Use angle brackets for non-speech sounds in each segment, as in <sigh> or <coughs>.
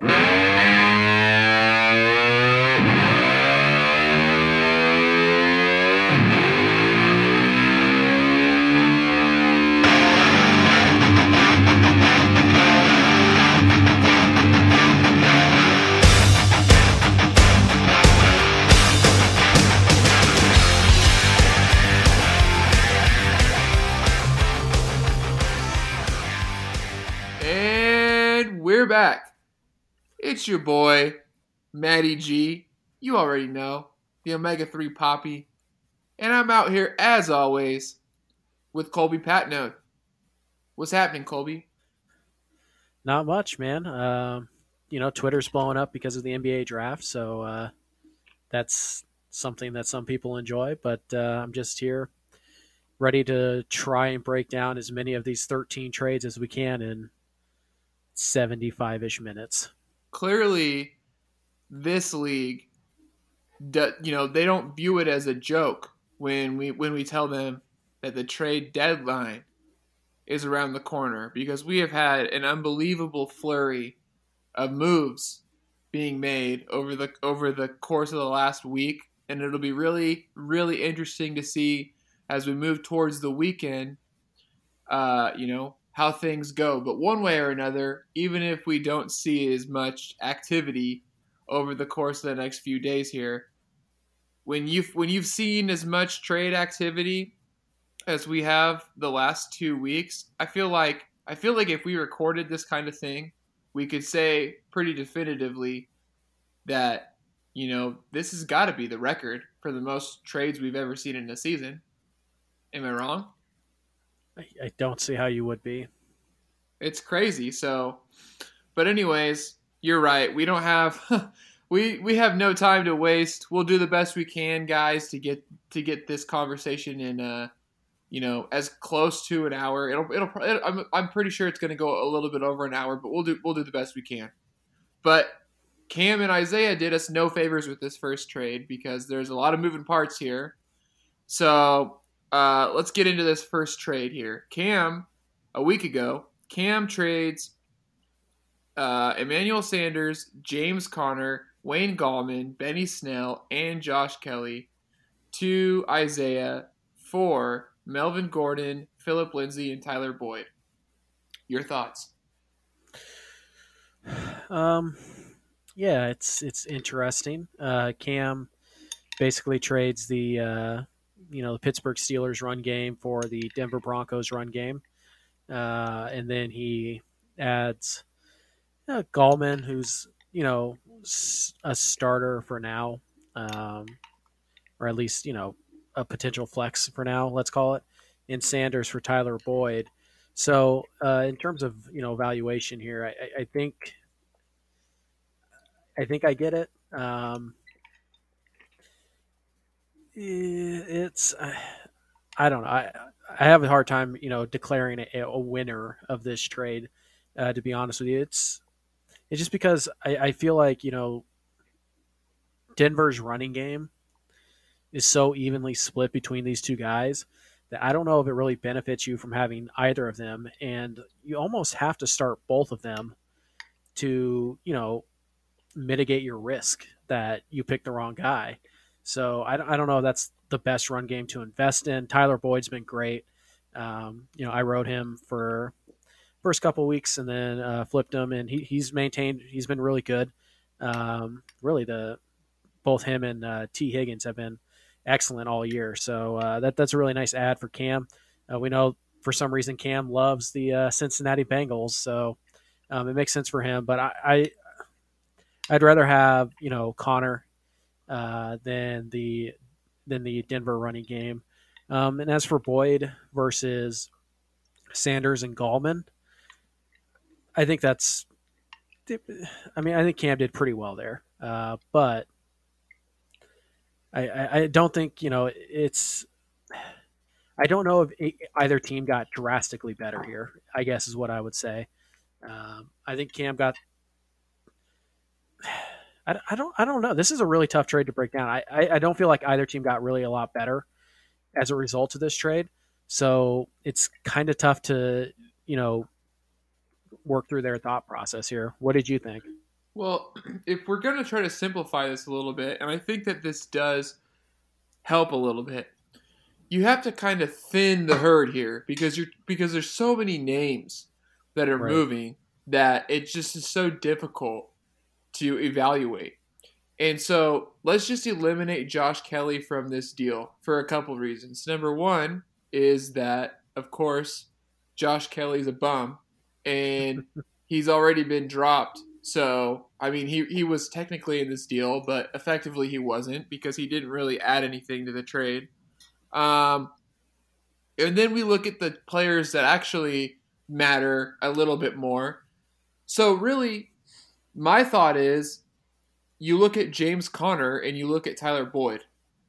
And It's your boy, Matty G. You already know, the Omega 3 Poppy. And I'm out here, as always, with Colby Patnode. What's happening, Colby? Not much, man. Um, you know, Twitter's blowing up because of the NBA draft, so uh, that's something that some people enjoy. But uh, I'm just here, ready to try and break down as many of these 13 trades as we can in 75 ish minutes. Clearly, this league, you know, they don't view it as a joke when we when we tell them that the trade deadline is around the corner because we have had an unbelievable flurry of moves being made over the over the course of the last week. And it'll be really really interesting to see as we move towards the weekend uh, you know how things go but one way or another even if we don't see as much activity over the course of the next few days here when you've when you've seen as much trade activity as we have the last two weeks, I feel like I feel like if we recorded this kind of thing, we could say pretty definitively that you know this has got to be the record for the most trades we've ever seen in a season. Am I wrong? I, I don't see how you would be. It's crazy. So, but anyways, you're right. We don't have <laughs> we we have no time to waste. We'll do the best we can, guys, to get to get this conversation in uh you know, as close to an hour. It'll, it'll, it, I'm, I'm pretty sure it's going to go a little bit over an hour, but we'll do, we'll do the best we can. But Cam and Isaiah did us no favors with this first trade because there's a lot of moving parts here. So uh, let's get into this first trade here. Cam, a week ago, Cam trades uh, Emmanuel Sanders, James Conner, Wayne Gallman, Benny Snell, and Josh Kelly to Isaiah for Melvin Gordon, Philip Lindsay, and Tyler Boyd. Your thoughts? Um, yeah, it's it's interesting. Uh, Cam basically trades the uh, you know the Pittsburgh Steelers run game for the Denver Broncos run game, uh, and then he adds uh, Gallman, who's you know a starter for now, um, or at least you know a potential flex for now, let's call it, in Sanders for Tyler Boyd. So, uh, in terms of you know valuation here, I, I, think I think I get it. Um, it's I don't know. I I have a hard time you know declaring a, a winner of this trade. Uh, to be honest with you, it's it's just because I, I feel like you know Denver's running game is so evenly split between these two guys that I don't know if it really benefits you from having either of them. And you almost have to start both of them to, you know, mitigate your risk that you pick the wrong guy. So I, I don't know that's the best run game to invest in. Tyler Boyd's been great. Um, you know, I rode him for first couple weeks and then uh, flipped him, and he, he's maintained. He's been really good. Um, really, the both him and uh, Tee Higgins have been excellent all year. So uh, that that's a really nice ad for Cam. Uh, we know for some reason Cam loves the uh, Cincinnati Bengals, so um, it makes sense for him. But I, I would rather have you know Conner uh, than the than the Denver running game. Um, and as for Boyd versus Sanders and Gallman, I think that's. I mean, I think Cam did pretty well there, uh, but I, I don't think you know it's. I don't know if either team got drastically better here. I guess is what I would say. Um, I think Cam got. I, I don't. I don't know. This is a really tough trade to break down. I, I, I don't feel like either team got really a lot better as a result of this trade. So it's kind of tough to you know work through their thought process here. What did you think? Well, <clears throat> if we're going to try to simplify this a little bit, and I think that this does help a little bit, you have to kind of thin the herd here because you're because there's so many names that are Right. moving that it just is so difficult to evaluate. And so let's just eliminate Josh Kelly from this deal for a couple reasons. Number one is that, of course, Josh Kelly's a bum and <laughs> he's already been dropped. So, I mean, he, he was technically in this deal, but effectively he wasn't because he didn't really add anything to the trade. Um, and then we look at the players that actually matter a little bit more. So, really, my thought is you look at James Conner and you look at Tyler Boyd.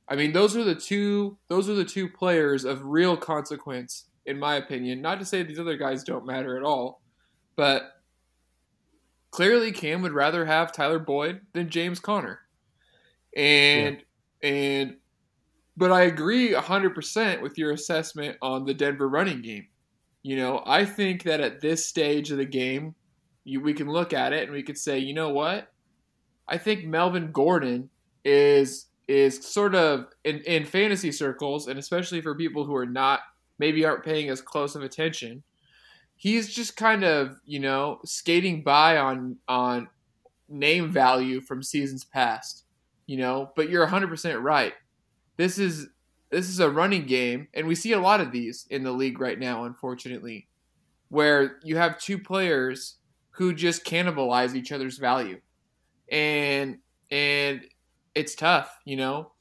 I mean, those are the two those are the two players of real consequence in my opinion. Not to say these other guys don't matter at all, but clearly Cam would rather have Tyler Boyd than James Conner. And and but I agree 100% with your assessment on the Denver running game. You know, I think that at this stage of the game, you, we can look at it and we could say, you know what? I think Melvin Gordon is is sort of in, in fantasy circles, and especially for people who are not maybe aren't paying as close of attention. He's just kind of you know skating by on on name value from seasons past, you know. But you're 100 percent right. This is this is a running game, and we see a lot of these in the league right now, unfortunately, where you have two players who just cannibalize each other's value and and it's tough, you know.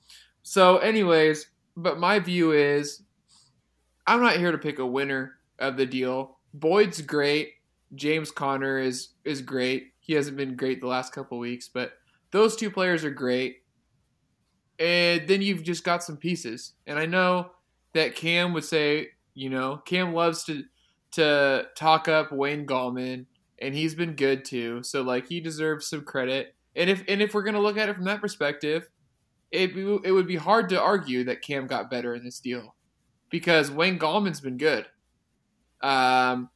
So, anyways, but my view is, I'm not here to pick a winner of the deal. Boyd's great. James Conner is is great. He hasn't been great the last couple weeks, but those two players are great. And then you've just got some pieces. And I know that Cam would say, you know, Cam loves to to talk up Wayne Gallman, and he's been good too. So like he deserves some credit. And if and if we're gonna look at it from that perspective, it it would be hard to argue that Cam got better in this deal because Wayne Gallman's been good. Um,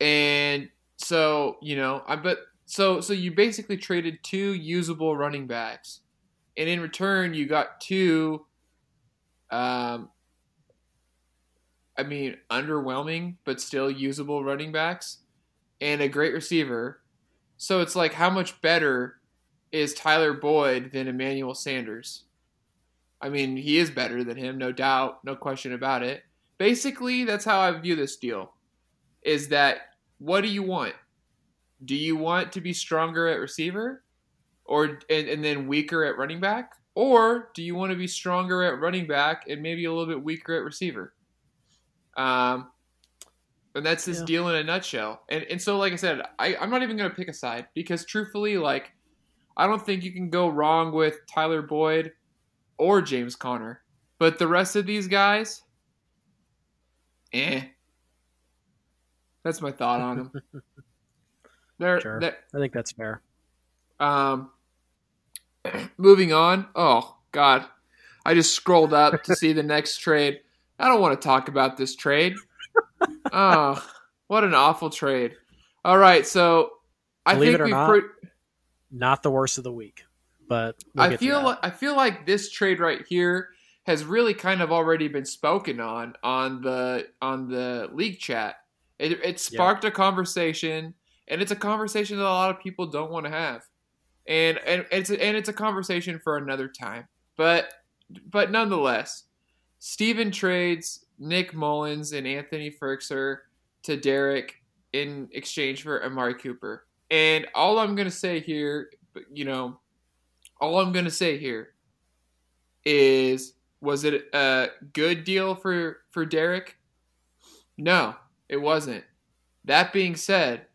and so you know, I but so so you basically traded two usable running backs, and in return you got two. Um, I mean, underwhelming but still usable running backs, and a great receiver. So it's like, how much better is Tyler Boyd than Emmanuel Sanders? I mean, he is better than him, no doubt, no question about it. Basically, that's how I view this deal. Is that what do you want? Do you want to be stronger at receiver, or and, and then weaker at running back, or do you want to be stronger at running back and maybe a little bit weaker at receiver? Um, and that's this Yeah. deal in a nutshell. And and so, like I said, I, I'm not even going to pick a side because truthfully, like, I don't think you can go wrong with Tyler Boyd or James Conner. But the rest of these guys, eh. That's my thought on them. <laughs> They're, Sure. they're I think that's fair. um, <clears throat> moving on. Oh God, I just scrolled up to see the next trade. I don't want to talk about this trade. Oh, what an awful trade. All right, so I Believe think it or we. not, Pre- Not the worst of the week, but we'll I feel like I feel like this trade right here has really kind of already been spoken on on the on the league chat. It, it sparked a conversation, and it's a conversation that a lot of people don't want to have, and and it's a, and it's a conversation for another time. But but nonetheless, Steven trades Nick Mullens and Anthony Firkser to Derek in exchange for Amari Cooper. And all I'm gonna say here, you know, all I'm gonna say here is was it a good deal for for Derek? No, it wasn't. That being said,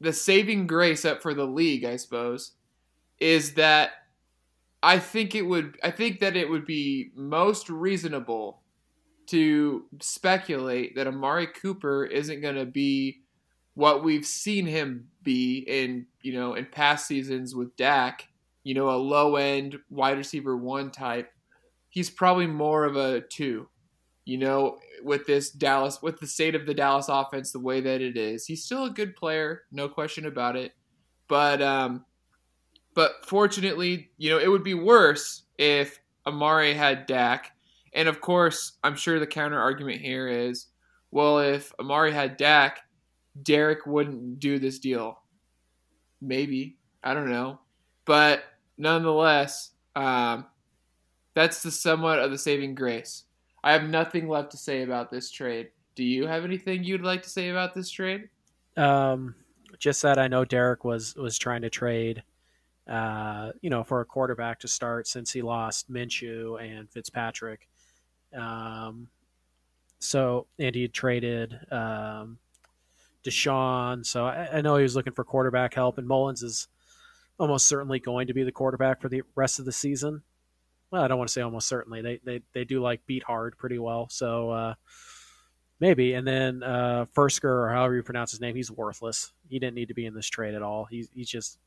the saving grace up for the league, I suppose, is that I think it would I think that it would be most reasonable to speculate that Amari Cooper isn't going to be what we've seen him be in, you know, in past seasons with Dak, you know, a low end wide receiver one type. He's probably more of a two, you know, with this Dallas, with the state of the Dallas offense the way that it is. He's still a good player, no question about it. But um, but fortunately, you know, it would be worse if Amari had Dak. And of course, I'm sure the counter argument here is, well, if Amari had Dak, Derek wouldn't do this deal. Maybe I don't know, but nonetheless, um, that's the somewhat of the saving grace. I have nothing left to say about this trade. Do you have anything you'd like to say about this trade? Um, just that I know Derek was was trying to trade, uh, you know, for a quarterback to start since he lost Minshew and Fitzpatrick. Um, so and he had traded um, Deshaun. So I, I know he was looking for quarterback help, and Mullens is almost certainly going to be the quarterback for the rest of the season. Well, I don't want to say almost certainly. They they, they do like Beathard pretty well. So uh, maybe. And then uh, Firkser, or however you pronounce his name, he's worthless. He didn't need to be in this trade at all. He's he's just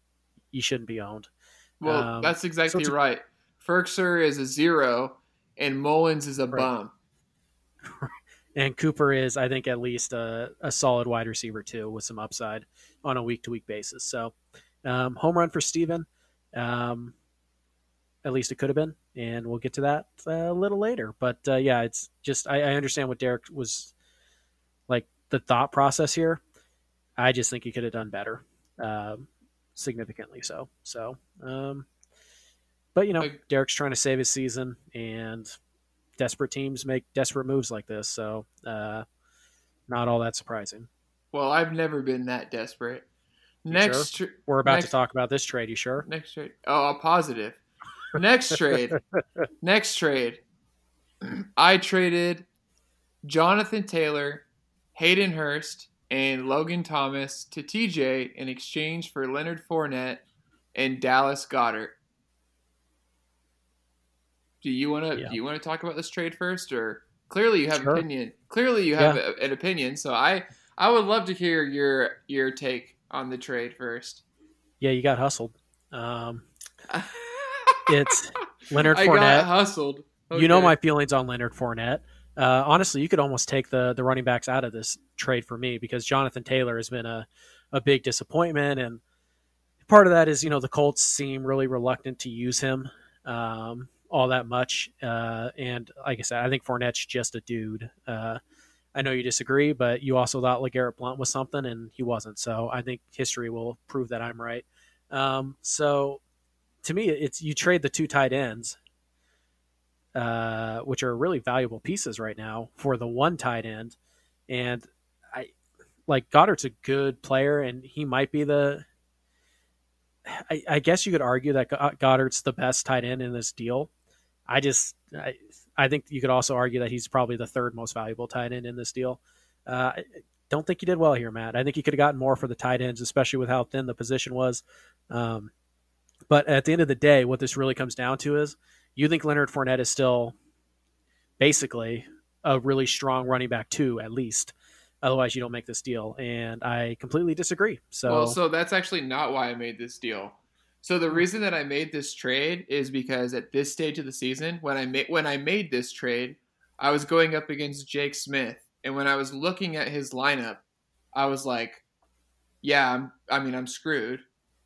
he shouldn't be owned. Well, um, that's exactly so right. Firkser is a zero, and Mullens is a right. bum. <laughs> and Cooper is, I think, at least a, a solid wide receiver too, with some upside on a week to week basis. So, um, home run for Steven. Um, at least it could have been, and we'll get to that a little later. But uh, yeah, it's just I, I, understand what Derek was like the thought process here. I just think he could have done better, um, significantly so. So, um, but you know, Derek's trying to save his season, and desperate teams make desperate moves like this. So, uh, not all that surprising. Well, I've never been that desperate. Next, sure? we're about next, to talk about this trade. You sure? Next trade. Oh, positive. Next trade. <laughs> Next trade. <clears throat> I traded Jonathan Taylor, Hayden Hurst, and Logan Thomas to TJ in exchange for Leonard Fournette and Dallas Goedert. Do you want to yeah. do you want to talk about this trade first, or clearly you have sure. opinion? Clearly you have yeah. a, an opinion. So I I would love to hear your your take on the trade first. Yeah, you got hustled. Um, <laughs> it's Leonard Fournette. I got hustled. Okay. You know my feelings on Leonard Fournette. Uh, honestly, you could almost take the the running backs out of this trade for me because Jonathan Taylor has been a, a big disappointment, and part of that is you know the Colts seem really reluctant to use him um, all that much. Uh, and like I said, I think Fournette's just a dude. Uh, I know you disagree, but you also thought LeGarrette Blunt was something, and he wasn't. So I think history will prove that I'm right. Um, so to me, it's you trade the two tight ends, uh, which are really valuable pieces right now for the one tight end, and I like Goedert's a good player, and he might be the. I, I guess you could argue that Goedert's the best tight end in this deal. I just I, I think you could also argue that he's probably the third most valuable tight end in this deal. Uh, I don't think he did well here, Matt. I think he could have gotten more for the tight ends, especially with how thin the position was. Um, but at the end of the day, what this really comes down to is you think Leonard Fournette is still basically a really strong running back too, at least. Otherwise, you don't make this deal, and I completely disagree. So, well, so that's actually not why I made this deal. So the hmm. reason that I made this trade is because at this stage of the season, when I made when I made this trade, I was going up against Jake Smith, and when I was looking at his lineup, I was like, "Yeah, I'm, I mean, I'm screwed."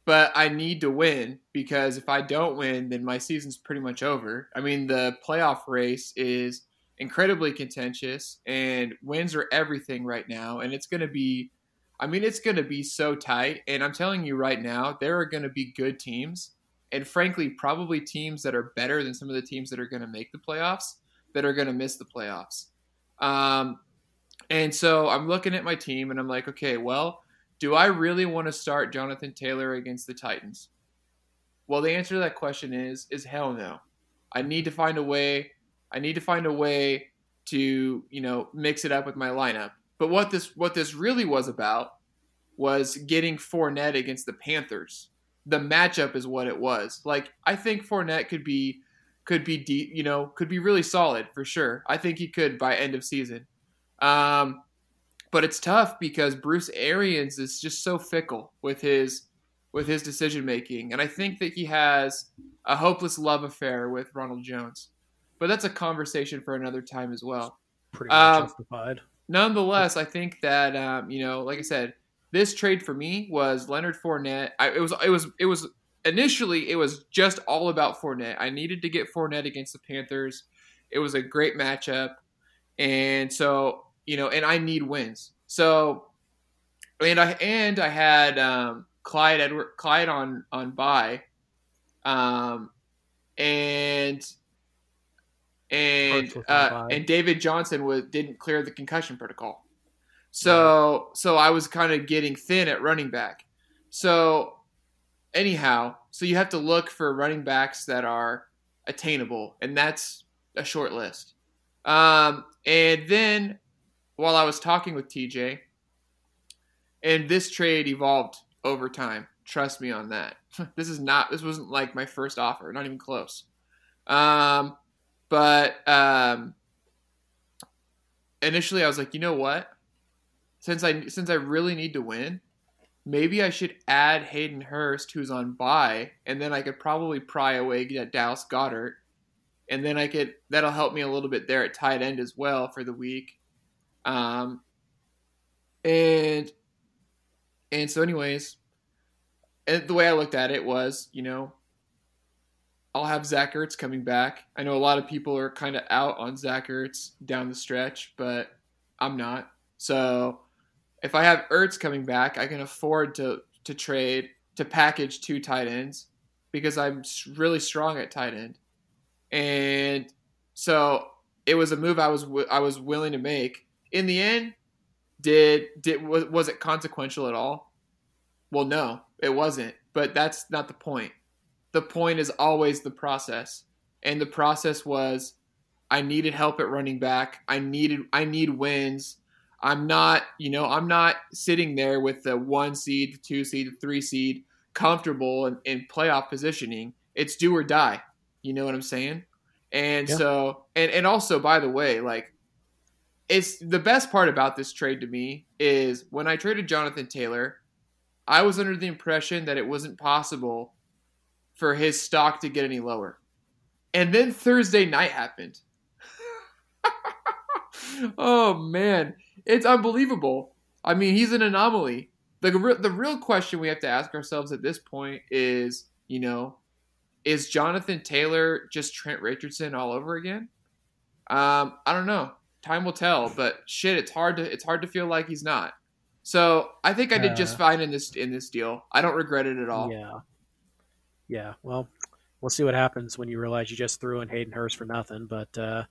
but I need to win because if I don't win, then my season's pretty much over. I mean, the playoff race is incredibly contentious, and wins are everything right now. And it's going to be, I mean, it's going to be so tight. And I'm telling you right now, there are going to be good teams, and frankly, probably teams that are better than some of the teams that are going to make the playoffs that are going to miss the playoffs. Um, and so I'm looking at my team, and I'm like, okay, well do I really want to start Jonathan Taylor against the Titans? Well, the answer to that question is is hell no. I need to find a way. I need to find a way to you know mix it up with my lineup. But what this what this really was about was getting Fournette against the Panthers. The matchup is what it was. Like I think Fournette could be could be deep, you know, could be really solid for sure. I think he could by end of season. Um, but it's tough because Bruce Arians is just so fickle with his with his decision making, and I think that he has a hopeless love affair with Ronald Jones. But that's a conversation for another time as well. Pretty much um, justified. Nonetheless, I think that um, you know, like I said, this trade for me was Leonard Fournette. I, it was it was it was initially it was just all about Fournette. I needed to get Fournette against the Panthers. It was a great matchup, and so you know, and I need wins. So, and I and I had um, Clyde Edward Clyde on on bye, um, and and uh, and David Johnson was didn't clear the concussion protocol. So so I was kind of getting thin at running back. So anyhow, so you have to look for running backs that are attainable, and that's a short list. Um, and then while I was talking with TJ, and this trade evolved over time. Trust me on that. <laughs> this is not. This wasn't like my first offer. Not even close. Um, but um, initially, I was like, you know what? Since I since I really need to win, maybe I should add Hayden Hurst, who's on bye, and then I could probably pry away get Dallas Goedert, and then I could that'll help me a little bit there at tight end as well for the week. Um, and and so, anyways, and the way I looked at it was, you know, I'll have Zach Ertz coming back. I know a lot of people are kind of out on Zach Ertz down the stretch, but I'm not. So if I have Ertz coming back, I can afford to to trade to package two tight ends because I'm really strong at tight end, and so it was a move I was I was willing to make. In the end, did did was, was it consequential at all? Well, no, it wasn't. But that's not the point. The point is always the process, and the process was I needed help at running back. I needed I need wins. I'm not, you know, I'm not sitting there with the one seed, the two seed, the three seed, comfortable in, in playoff positioning. It's do or die. You know what I'm saying? And yeah. so, and and also, by the way, like, it's the best part about this trade to me is when I traded Jonathan Taylor, I was under the impression that it wasn't possible for his stock to get any lower. And then Thursday night happened. <laughs> oh man, it's unbelievable. I mean, he's an anomaly. The, the real question we have to ask ourselves at this point is, you know, is Jonathan Taylor just Trent Richardson all over again? Um, I don't know. Time will tell, but shit, it's hard to it's hard to feel like he's not. So I think I did just fine in this in this deal. I don't regret it at all. Yeah, yeah. Well, we'll see what happens when you realize you just threw in Hayden Hurst for nothing. But uh,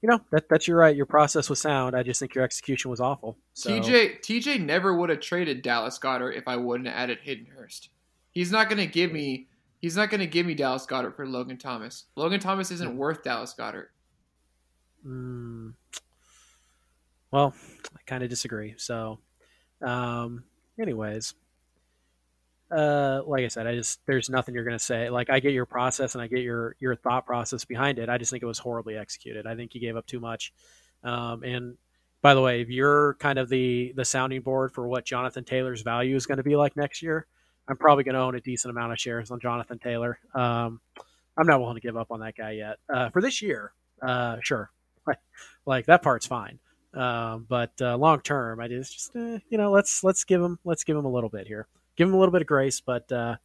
you know that that's your right. Your process was sound. I just think your execution was awful. So. TJ TJ never would have traded Dallas Goedert if I wouldn't have added Hayden Hurst. He's not going to give me. He's not going to give me Dallas Goedert for Logan Thomas. Logan Thomas isn't worth Dallas Goedert. Mm. Well, I kind of disagree. So, um, anyways, uh, like I said, I just there's nothing you're gonna say. Like I get your process and I get your your thought process behind it. I just think it was horribly executed. I think you gave up too much. Um, and by the way, if you're kind of the the sounding board for what Jonathan Taylor's value is going to be like next year, I'm probably going to own a decent amount of shares on Jonathan Taylor. Um, I'm not willing to give up on that guy yet. Uh, for this year, uh, sure, <laughs> like that part's fine. Um, but uh, long term, I just, just uh, you know let's let's give him let's give him a little bit here give him a little bit of grace. But uh,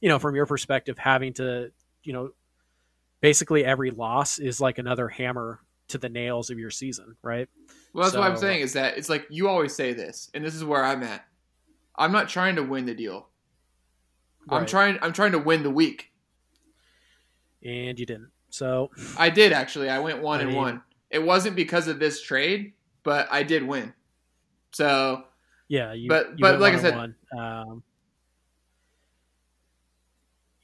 you know, from your perspective, having to you know, basically every loss is like another hammer to the nails of your season, right? Well, that's so, what I'm saying is that it's like you always say this, and this is where I'm at. I'm not trying to win the deal. Right. I'm trying. I'm trying to win the week. And you didn't. So I did actually. I went one I and mean, one. It wasn't because of this trade, but I did win. So yeah, you, but you but like I said, um,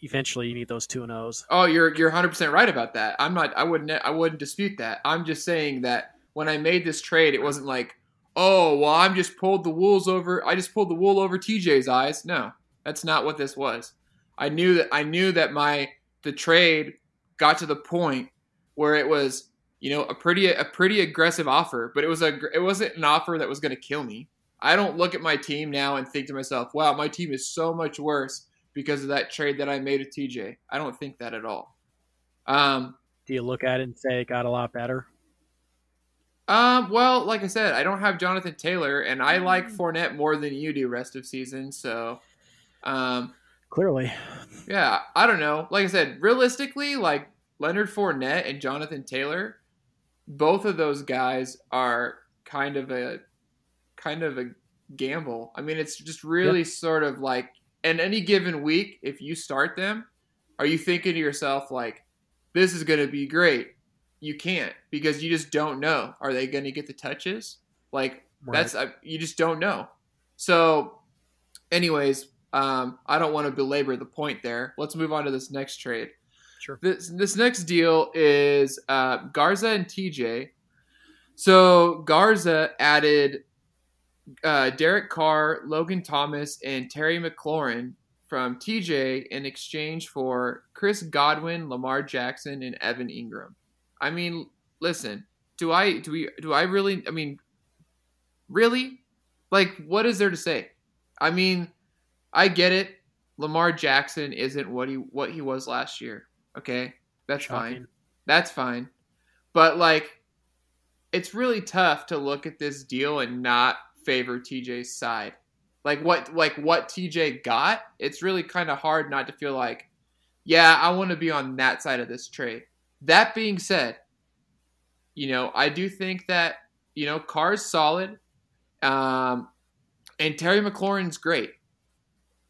eventually you need those two and O's. Oh, you're you're 100 percent right about that. I'm not. I wouldn't. I wouldn't dispute that. I'm just saying that when I made this trade, it wasn't like, oh, well, I'm just pulled the wools over. I just pulled the wool over TJ's eyes. No, that's not what this was. I knew that. I knew that my the trade got to the point where it was, you know, a pretty a pretty aggressive offer, but it was a it wasn't an offer that was going to kill me. I don't look at my team now and think to myself, wow, my team is so much worse because of that trade that I made with TJ. I don't think that at all. Um, Do you look at it and say it got a lot better? Um, well, like I said, I don't have Jonathan Taylor, and I like Fournette more than you do rest of season. So, um, Clearly, yeah, I don't know. Like I said, realistically, like Leonard Fournette and Jonathan Taylor, both of those guys are kind of a kind of a gamble. I mean, it's just really sort of like in any given week, if you start them, are you thinking to yourself like, "This is going to be great"? You can't because you just don't know. Are they going to get the touches? Like Right. that's uh, you just don't know. So, anyways, um, I don't want to belabor the point there. Let's move on to this next trade. sure. This this next deal is uh, Garza and TJ. So Garza added uh, Derek Carr, Logan Thomas, and Terry McLaurin from TJ in exchange for Chris Godwin, Lamar Jackson, and Evan Engram. I mean, listen, do I do we do I really? I mean, really? Like, what is there to say? I mean, I get it. Lamar Jackson isn't what he what he was last year. Okay, that's fine. That's fine. But like, it's really tough to look at this deal and not favor TJ's side. Like what like what TJ got, it's really kind of hard not to feel like, yeah, I want to be on that side of this trade. That being said, you know, I do think that, you know, Carr's solid. Um and Terry McLaurin's great.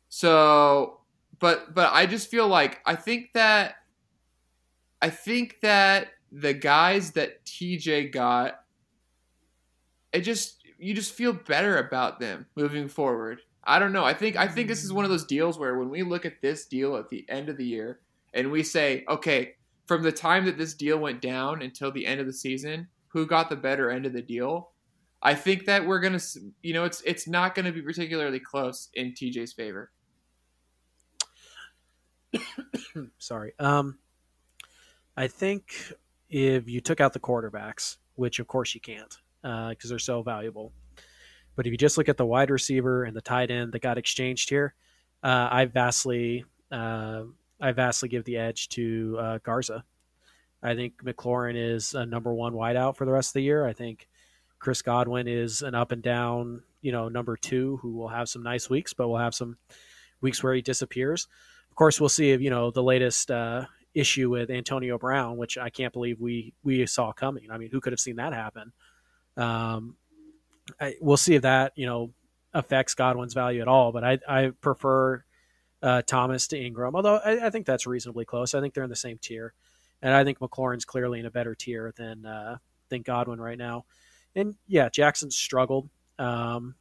So, but but I just feel like I think that I think that the guys that TJ got, it just you just feel better about them moving forward. I don't know. I think I think this is one of those deals where when we look at this deal at the end of the year and we say, okay, from the time that this deal went down until the end of the season, who got the better end of the deal? I think that we're gonna, you know, it's it's not gonna be particularly close in TJ's favor. <coughs> Sorry. Um, I think if you took out the quarterbacks, which of course you can't because they're so valuable, but if you just look at the wide receiver and the tight end that got exchanged here, uh, I vastly, uh, I vastly give the edge to uh, Garza. I think McLaurin is a number one wideout for the rest of the year. I think Chris Godwin is an up and down, you know, number two who will have some nice weeks, but will have some weeks where he disappears. Of course, we'll see if you know the latest uh, issue with Antonio Brown, which I can't believe we we saw coming. I mean, who could have seen that happen? Um, I, we'll see if that you know affects Godwin's value at all. But I I prefer uh, Thomas to Engram, although I, I think that's reasonably close. I think they're in the same tier, and I think McLaurin's clearly in a better tier than uh, than Godwin right now. And yeah, Jackson struggled, um,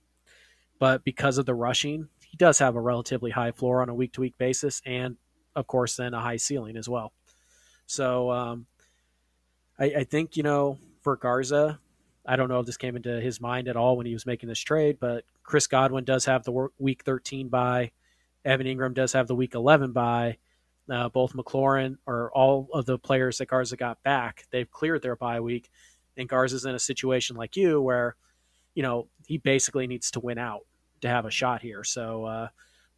but because of the rushing, he does have a relatively high floor on a week to week basis, and of course, then a high ceiling as well. So um, I, I think you know for Garza, I don't know if this came into his mind at all when he was making this trade, but Chris Godwin does have the week 13 by. Evan Engram does have the week 11 by. Uh, both McLaurin or all of the players that Garza got back, they've cleared their bye week. And Garza's in a situation like you where, you know, he basically needs to win out to have a shot here. So uh,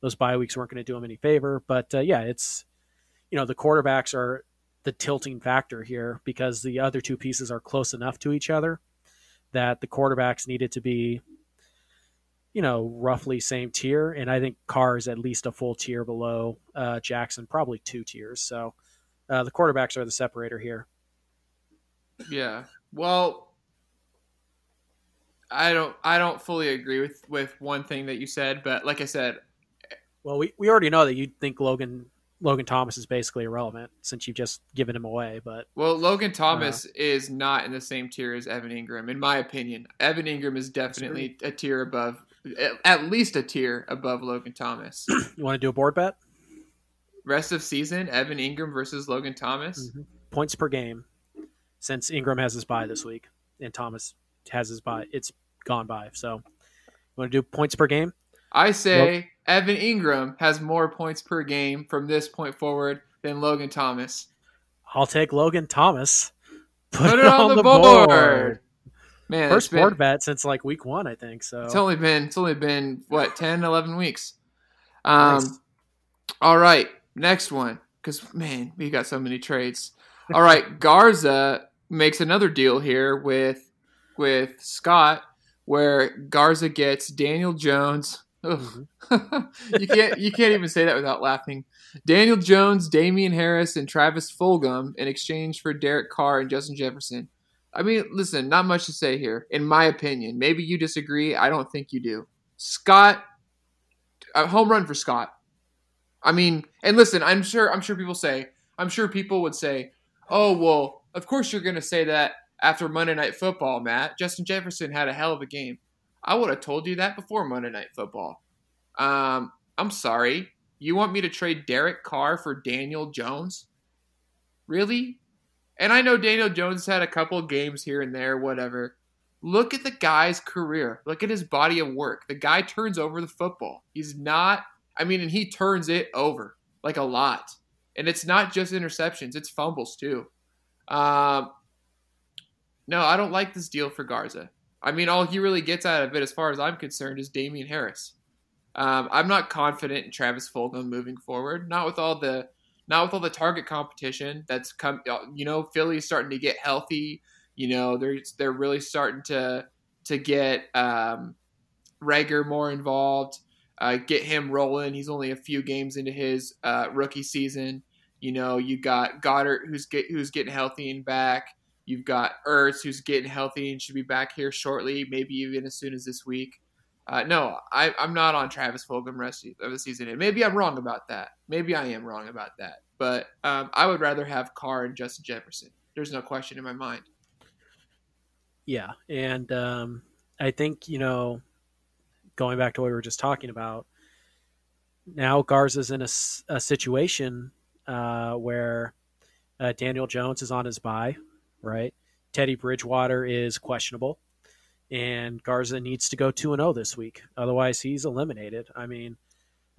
those bye weeks weren't going to do him any favor. But uh, yeah, it's, you know, the quarterbacks are the tilting factor here because the other two pieces are close enough to each other that the quarterbacks needed to be, you know, roughly same tier. And I think Carr is at least a full tier below uh, Jackson, probably two tiers. So uh, the quarterbacks are the separator here. Yeah. Well, I don't I don't fully agree with with one thing that you said, but like I said, Well, we, we already know that you think Logan Logan Thomas is basically irrelevant since you've just given him away. But well, Logan Thomas is not in the same tier as Evan Engram in my opinion. Evan Engram is definitely a tier above at least a tier above Logan Thomas. <clears throat> you want to do a board bet? Rest of season, Evan Engram versus Logan Thomas. Mhm. Points per game, since Engram has his bye this week and Thomas has his bye. It's gone by. So, you want to do points per game? I say Evan Engram has more points per game from this point forward than Logan Thomas. I'll take Logan Thomas. Put, Put it on, the, board. Man, First been- board bet since like week one, I think. So It's only been it's only been what 10, 11 weeks. Um, Nice. all right, next one because man, we got so many trades. All right, <laughs> Garza makes another deal here with with Scott where Garza gets Daniel Jones. Mm-hmm. <laughs> you can't you can't even say that without laughing. Daniel Jones, Damien Harris, and Travis Fulgham in exchange for Derek Carr and Justin Jefferson. I mean, listen, not much to say here, in my opinion. Maybe you disagree. I don't think you do. Scott, a home run for Scott. I mean, and listen, I'm sure I'm sure people say, I'm sure people would say, "Oh, well, of course you're going to say that after Monday Night Football, Matt. Justin Jefferson had a hell of a game." I would have told you that before Monday Night Football. Um, I'm sorry. You want me to trade Derek Carr for Daniel Jones? Really? And I know Daniel Jones had a couple games here and there, whatever. Look at the guy's career. Look at his body of work. The guy turns over the football. He's not, I mean, and he turns it over like a lot. And it's not just interceptions, it's fumbles too. Um, no, I don't like this deal for Garza. I mean, all he really gets out of it, as far as I'm concerned, is Damien Harris. Um, I'm not confident in Travis Fulgham moving forward. Not with all the not with all the target competition that's come. You know, Philly's starting to get healthy. You know, they're they're really starting to to get um, Reagor more involved. Uh, get him rolling. He's only a few games into his uh, rookie season. You know, you got Goedert who's get who's getting healthy and back. You've got Ertz who's getting healthy and should be back here shortly, maybe even as soon as this week. Uh, no, I, am not on Travis Fulgham rest of the season. And maybe I'm wrong about that. Maybe I am wrong about that. But um, I would rather have Carr and Justin Jefferson. There's no question in my mind. Yeah, and um, I think you know, going back to what we were just talking about, now Garza's in a, a situation uh, where uh, Daniel Jones is on his bye, right? Teddy Bridgewater is questionable and Garza needs to go 2 and 0 this week. Otherwise, he's eliminated. I mean,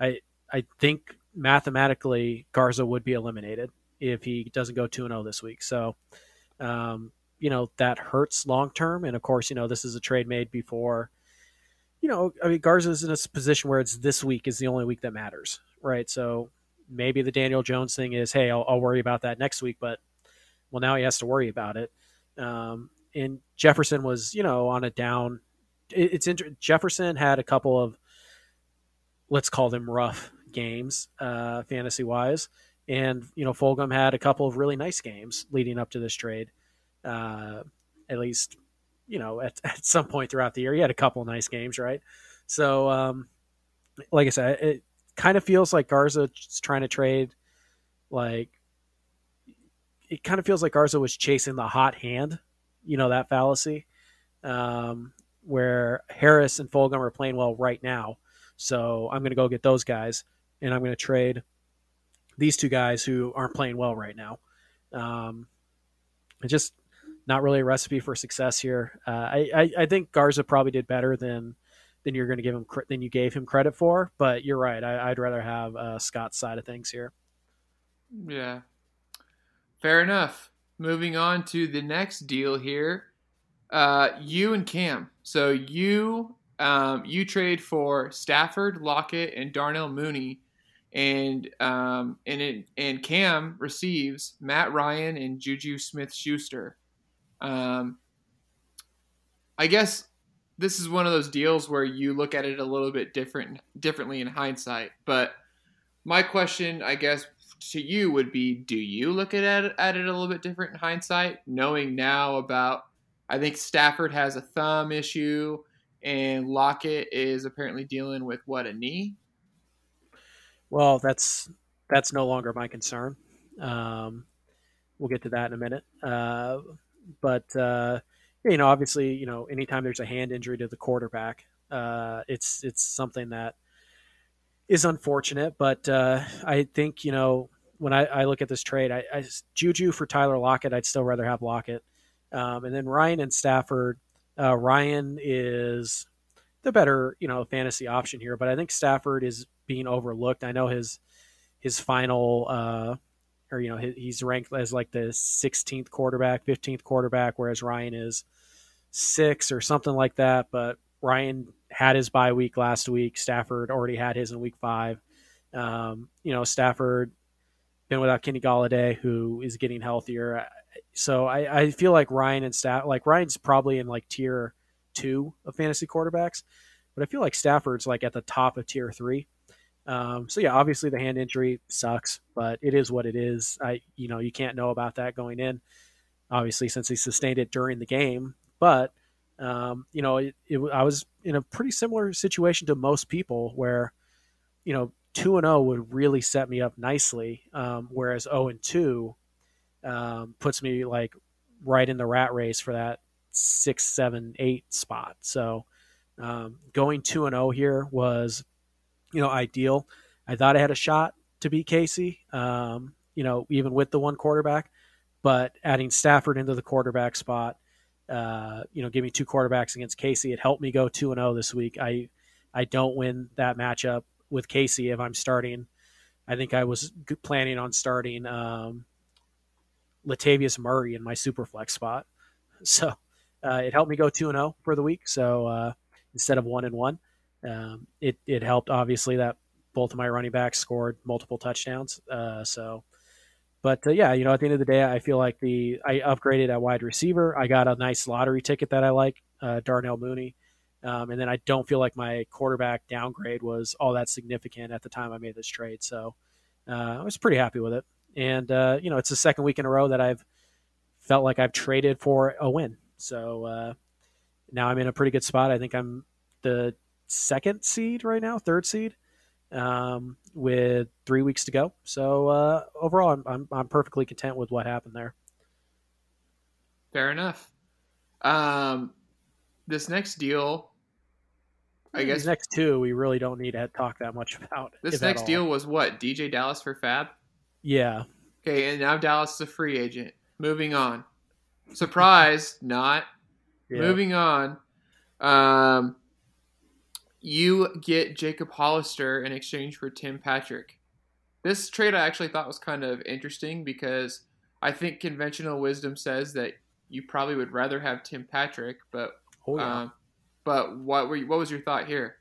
I I think mathematically Garza would be eliminated if he doesn't go 2 and 0 this week. So, um, you know, that hurts long term and of course, you know, this is a trade made before you know, I mean Garza is in a position where it's this week is the only week that matters, right? So, maybe the Daniel Jones thing is, hey, I'll, I'll worry about that next week, but well, now he has to worry about it. Um, and Jefferson was, you know, on a down. It, it's inter- Jefferson had a couple of, let's call them rough games, uh, fantasy wise, and you know, Fulgham had a couple of really nice games leading up to this trade. Uh, at least, you know, at, <laughs> at some point throughout the year, he had a couple of nice games, right? So, um, like I said, it kind of feels like Garza's trying to trade, like it kind of feels like Garza was chasing the hot hand you know that fallacy um, where Harris and Fulgham are playing well right now. So I'm going to go get those guys, and I'm going to trade these two guys who aren't playing well right now. Um, it's just not really a recipe for success here. Uh, I, I, I think Garza probably did better than than you're going to give him than you gave him credit for. But you're right. I, would rather have uh, Scott's side of things here. Yeah, fair enough moving on to the next deal here. Uh, you and Cam. So you um, you trade for Stafford, Lockett, and Darnell Mooney, and um, and it, and Cam receives Matt Ryan and Juju Smith Schuster. Um, I guess this is one of those deals where you look at it a little bit different differently in hindsight. But my question, I guess, to you would be do you look at it, at it a little bit different in hindsight knowing now about i think stafford has a thumb issue and lockett is apparently dealing with what a knee? Well that's that's no longer my concern. Um, we'll get to that in a minute. Uh, but uh, you know obviously you know anytime there's a hand injury to the quarterback uh, it's it's something that is unfortunate, but uh, I think you know when I, I look at this trade, I, I, Juju for Tyler Lockett, I'd still rather have Lockett, um, and then Ryan and Stafford. Uh, Ryan is the better you know fantasy option here, but I think Stafford is being overlooked. I know his his final uh, or you know he's ranked as like the 16th quarterback, 15th quarterback, whereas Ryan is six or something like that. But Ryan had his bye week last week. Stafford already had his in week five. Um, you know, Stafford been without Kenny Golladay, who is getting healthier, so I, I feel like Ryan and Staff like Ryan's probably in like tier two of fantasy quarterbacks, but I feel like Stafford's like at the top of tier three. Um, so yeah, obviously the hand injury sucks, but it is what it is. I you know you can't know about that going in, obviously since he sustained it during the game. But um, you know, it, it, I was in a pretty similar situation to most people where you know two and zero oh would really set me up nicely, um, whereas zero oh and two um, puts me like right in the rat race for that six, seven, eight spot. So um, going two and zero oh here was, you know, ideal. I thought I had a shot to beat Casey. Um, you know, even with the one quarterback, but adding Stafford into the quarterback spot, uh, you know, give me two quarterbacks against Casey, it helped me go two and zero this week. I I don't win that matchup with Casey if I'm starting. I think I was planning on starting um, Latavius Murray in my super flex spot. <laughs> So uh, it helped me go two and zero oh for the week. So uh, instead of one and one, um, it it helped obviously that both of my running backs scored multiple touchdowns. Uh, so, but uh, yeah, you know, at the end of the day, I feel like the I upgraded at wide receiver. I got a nice lottery ticket that I like, uh, Darnell Mooney. Um, and then I don't feel like my quarterback downgrade was all that significant at the time I made this trade. So uh, I was pretty happy with it and uh, you know it's the second week in a row that I've felt like I've traded for a win. So uh, now I'm in a pretty good spot. I think I'm the second seed right now, third seed, um, with three weeks to go. So uh, overall, I'm, I'm, I'm perfectly content with what happened there. Fair enough. Um, this next deal, I guess These next two we really don't need to talk that much about. This next deal was what DJ Dallas for Fab. Yeah. Okay, and now Dallas is a free agent. Moving on. Surprise, <laughs> not. Yeah. Moving on. Um, you get Jacob Hollister in exchange for Tim Patrick. This trade I actually thought was kind of interesting because I think conventional wisdom says that you probably would rather have Tim Patrick, but oh, yeah. um, but what were you, what was your thought here?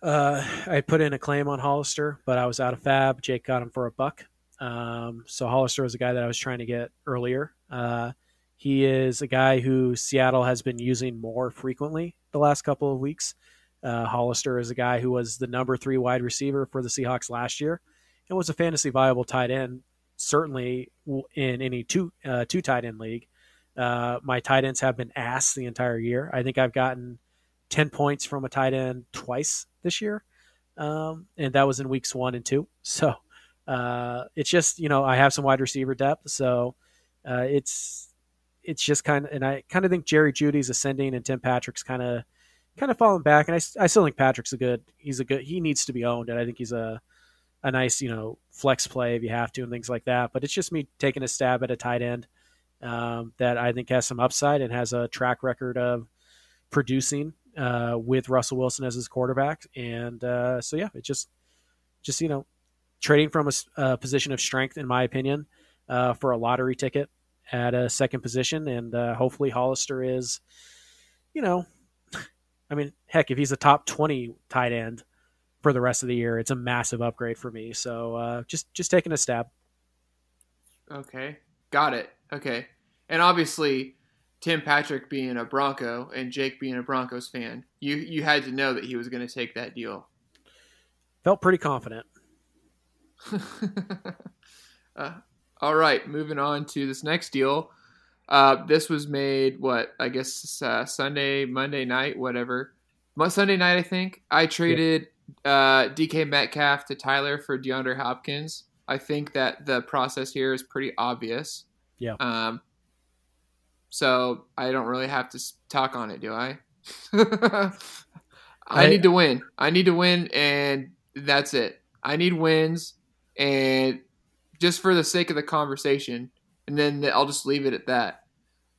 Uh, I put in a claim on Hollister, but I was out of fab. Jake got him for a buck. Um, so Hollister was a guy that I was trying to get earlier. Uh, he is a guy who Seattle has been using more frequently the last couple of weeks. Uh, Hollister is a guy who was the number three wide receiver for the Seahawks last year and was a fantasy viable tight end, certainly in any two uh, two tight end league. Uh, my tight ends have been ass the entire year. I think I've gotten 10 points from a tight end twice this year. Um, and that was in weeks one and two. <laughs> So uh, it's just, you know, I have some wide receiver depth. So uh, it's, it's just kind of, and I kind of think Jerry Jeudy's ascending and Tim Patrick's kind of, kind of falling back. And I, I still think Patrick's a good, he's a good, he needs to be owned. And I think he's a, a nice, you know, flex play if you have to and things like that. But it's just me taking a stab at a tight end um, that I think has some upside and has a track record of producing uh, with Russell Wilson as his quarterback. And uh, so, yeah, it just, just you know, trading from a, a position of strength, in my opinion, uh, for a lottery ticket at a second position, and uh, hopefully Hollister is, you know, <laughs> I mean, heck, if he's a top twenty tight end for the rest of the year, it's a massive upgrade for me. So uh, just just taking a stab. Okay, got it. Okay, and obviously Tim Patrick being a Bronco and Jake being a Broncos fan, you you had to know that he was going to take that deal. Felt pretty confident. <laughs> uh, all right, moving on to this next deal. Uh, this was made what I guess uh, Sunday, Monday night, whatever. Sunday night, I think. I traded uh, DK Metcalf to Tyler for DeAndre Hopkins. I think that the process here is pretty obvious. Yeah. Um, so I don't really have to talk on it, do <laughs> I? I need to win. I need to win, and that's it. I need wins, and just for the sake of the conversation, and then I'll just leave it at that.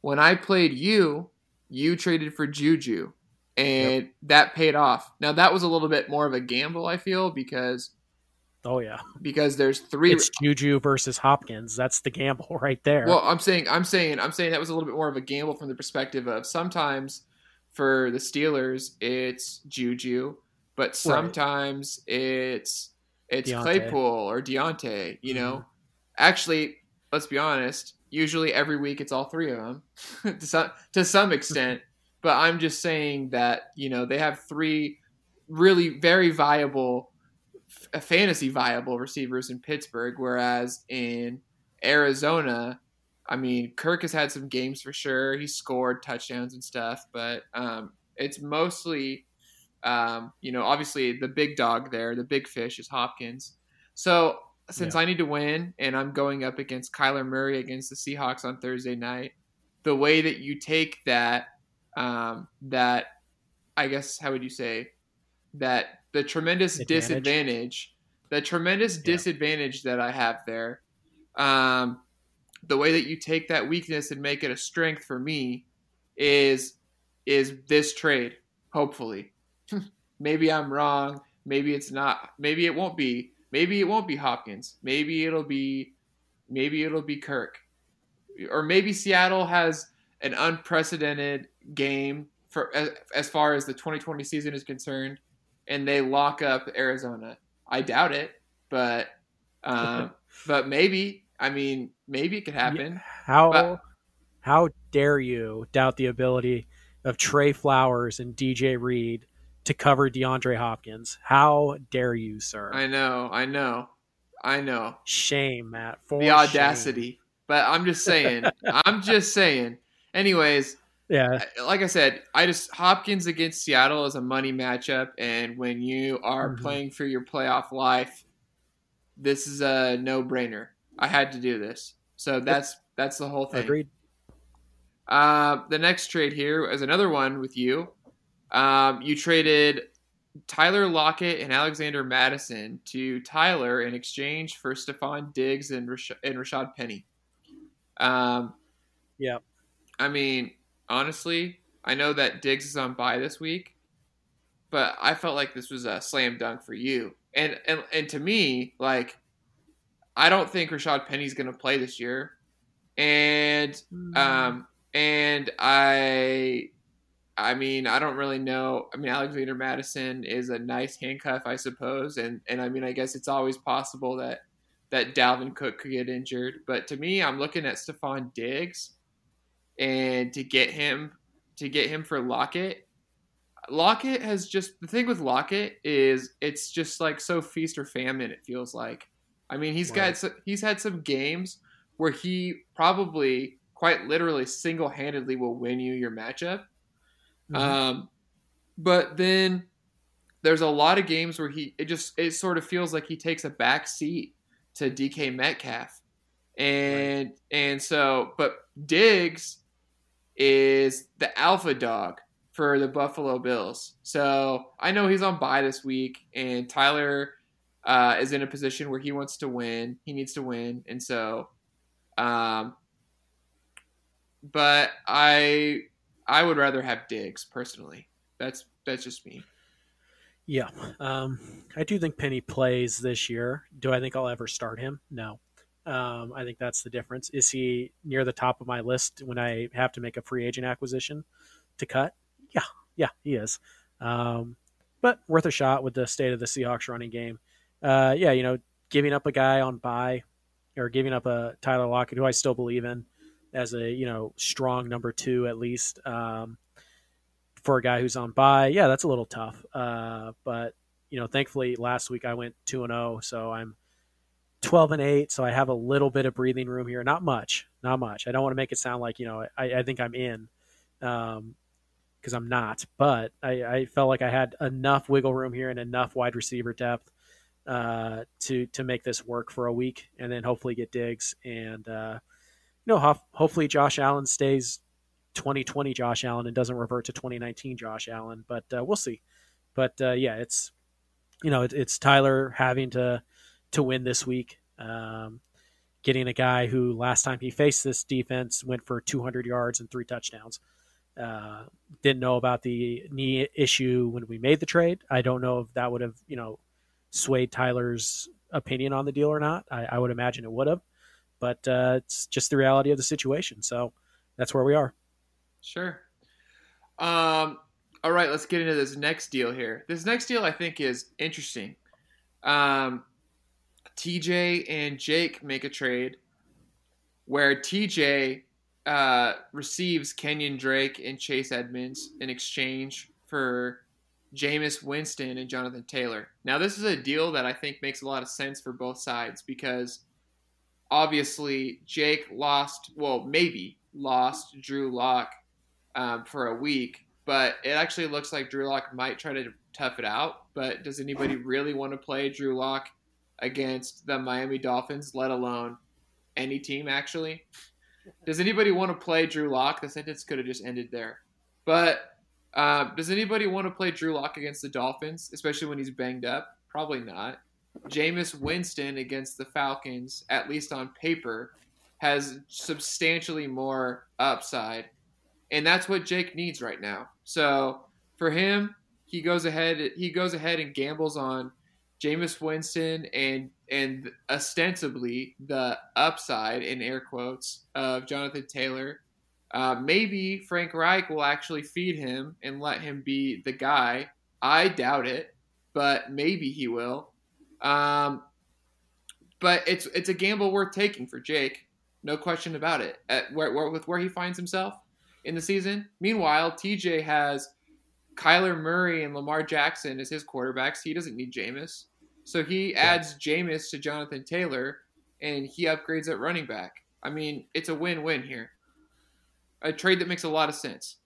When I played you, you traded for Juju, and yep. that paid off. Now that was a little bit more of a gamble, I feel, because Oh yeah, because there's three. It's Juju versus Hopkins. That's the gamble <laughs> right there. Well, I'm saying, I'm saying, I'm saying that was a little bit more of a gamble from the perspective of sometimes for the Steelers it's Juju, but sometimes right. it's it's Diontae. Claypool or Diontae. You know, mm-hmm. Actually, let's be honest, usually every week it's all three of them <laughs> to some to some extent. but I'm just saying that you know they have three really very viable, f- fantasy viable receivers in Pittsburgh, whereas in Arizona, I mean Kirk has had some games for sure. He scored touchdowns and stuff, but um, it's mostly. Um, you know, obviously the big dog there, the big fish is Hopkins. So since Yeah. I need to win and I'm going up against Kyler Murray against the Seahawks on Thursday night, the way that you take that, um, that I guess how would you say that the tremendous Advantage. disadvantage, the tremendous Yeah. disadvantage that I have there, um, the way that you take that weakness and make it a strength for me is is this trade. Hopefully, <laughs> maybe I'm wrong. Maybe it's not. Maybe it won't be. Maybe it won't be Hopkins. Maybe it'll be. Maybe it'll be Kirk, or maybe Seattle has an unprecedented game for as, as far as the 2020 season is concerned, and they lock up Arizona. I doubt it, but um, <laughs> but maybe. I mean, maybe it could happen. How But- how dare you doubt the ability of Tre Flowers and DJ Reed to cover DeAndre Hopkins? How dare you, sir? I know, I know, I know. shame, Matt. For the shame. audacity. But I'm just saying. <laughs> I'm just saying. Anyways, Yeah, like I said, I just Hopkins against Seattle is a money matchup, and when you are Mhm. playing for your playoff life, this is a no-brainer. I had to do this, so that's that's the whole thing. agreed. Uh, the next trade here is another one with you. Um, you traded Tyler Lockett and Alexander Mattison to Tyler in exchange for Stefon Diggs and, Rash- and Rashad Penny. Um, Yeah. I mean, honestly, I know that Diggs is on bye this week, but I felt like this was a slam dunk for you. And and, and to me, like, I don't think Rashad Penny's going to play this year. And um, and I, I mean, I don't really know. I mean, Alexander Mattison is a nice handcuff, I suppose, and and I mean, I guess it's always possible that that Dalvin Cook could get injured. But to me, I'm looking at Stefon Diggs, and to get him to get him for Lockett. Lockett has just the thing with Lockett is it's just like so feast or famine. It feels like. I mean, he's Right. got he's had some games where he probably quite literally single handedly will win you your matchup. Mhm. Um, but then there's a lot of games where he it just it sort of feels like he takes a back seat to DK Metcalf, and and so but Diggs is the alpha dog for the Buffalo Bills. So I know he's on bye this week, and Tyler uh, is in a position where he wants to win. He needs to win, and so, um, but I I would rather have Diggs personally. That's that's just me. Yeah, um, I do think Penny plays this year. Do I think I'll ever start him? No. Um, I think that's the difference. Is he near the top of my list when I have to make a free agent acquisition to cut? Yeah, yeah, he is. Um, but worth a shot with the state of the Seahawks running game. Uh, yeah, you know, giving up a guy on bye or giving up a Tyler Lockett, who I still believe in as a you know strong number two at least. Um, for a guy who's on bye, yeah, that's a little tough. Uh, but you know, thankfully last week I went two and zero, so I'm twelve and eight. So I have a little bit of breathing room here. Not much, not much. I don't want to make it sound like you know I, I think I'm in, because I'm not. But I, I felt like I had enough wiggle room here and enough wide receiver depth uh, to to make this work for a week, and then hopefully get Diggs and uh, you know ho- hopefully Josh Allen stays 2020 Josh Allen and doesn't revert to 2019 Josh Allen, but uh, we'll see. But uh, yeah, it's you know it, it's Tyler having to to win this week, um, getting a guy who last time he faced this defense went for 200 yards and three touchdowns. Uh, didn't know about the knee issue when we made the trade. I don't know if that would have you know swayed Tyler's opinion on the deal or not. I, I would imagine it would have, but uh, it's just the reality of the situation. So that's where we are. Sure. Um, all right, let's get into this next deal here. This next deal I think is interesting. Um, TJ and Jake make a trade. where TJ uh, receives Kenyon Drake and Chase Edmonds in exchange for Jameis Winston and Jonathan Taylor. Now, this is a deal that I think makes a lot of sense for both sides because obviously Jake lost, well, maybe lost Drew Lock um, for a week, but it actually looks like Drew Lock might try to tough it out. But does anybody really want to play Drew Lock against the Miami Dolphins, let alone any team, actually? Does anybody want to play Drew Lock? The sentence could have just ended there. But uh, does anybody want to play Drew Lock against the Dolphins, especially when he's banged up? Probably not. Jameis Winston against the Falcons, at least on paper, has substantially more upside. And that's what Jake needs right now. So for him, he goes ahead he goes ahead and gambles on Jameis Winston and and ostensibly the upside in air quotes of Jonathan Taylor. Uh, maybe Frank Reich will actually feed him and let him be the guy. I doubt it, but maybe he will. Um, but it's it's a gamble worth taking for Jake, no question about it. At where, where with where he finds himself in the season. Meanwhile, TJ has Kyler Murray and Lamar Jackson as his quarterbacks. He doesn't need Jameis. So he adds Jameis to Jonathan Taylor and he upgrades at running back. I mean, it's a win win here. A trade that makes a lot of sense.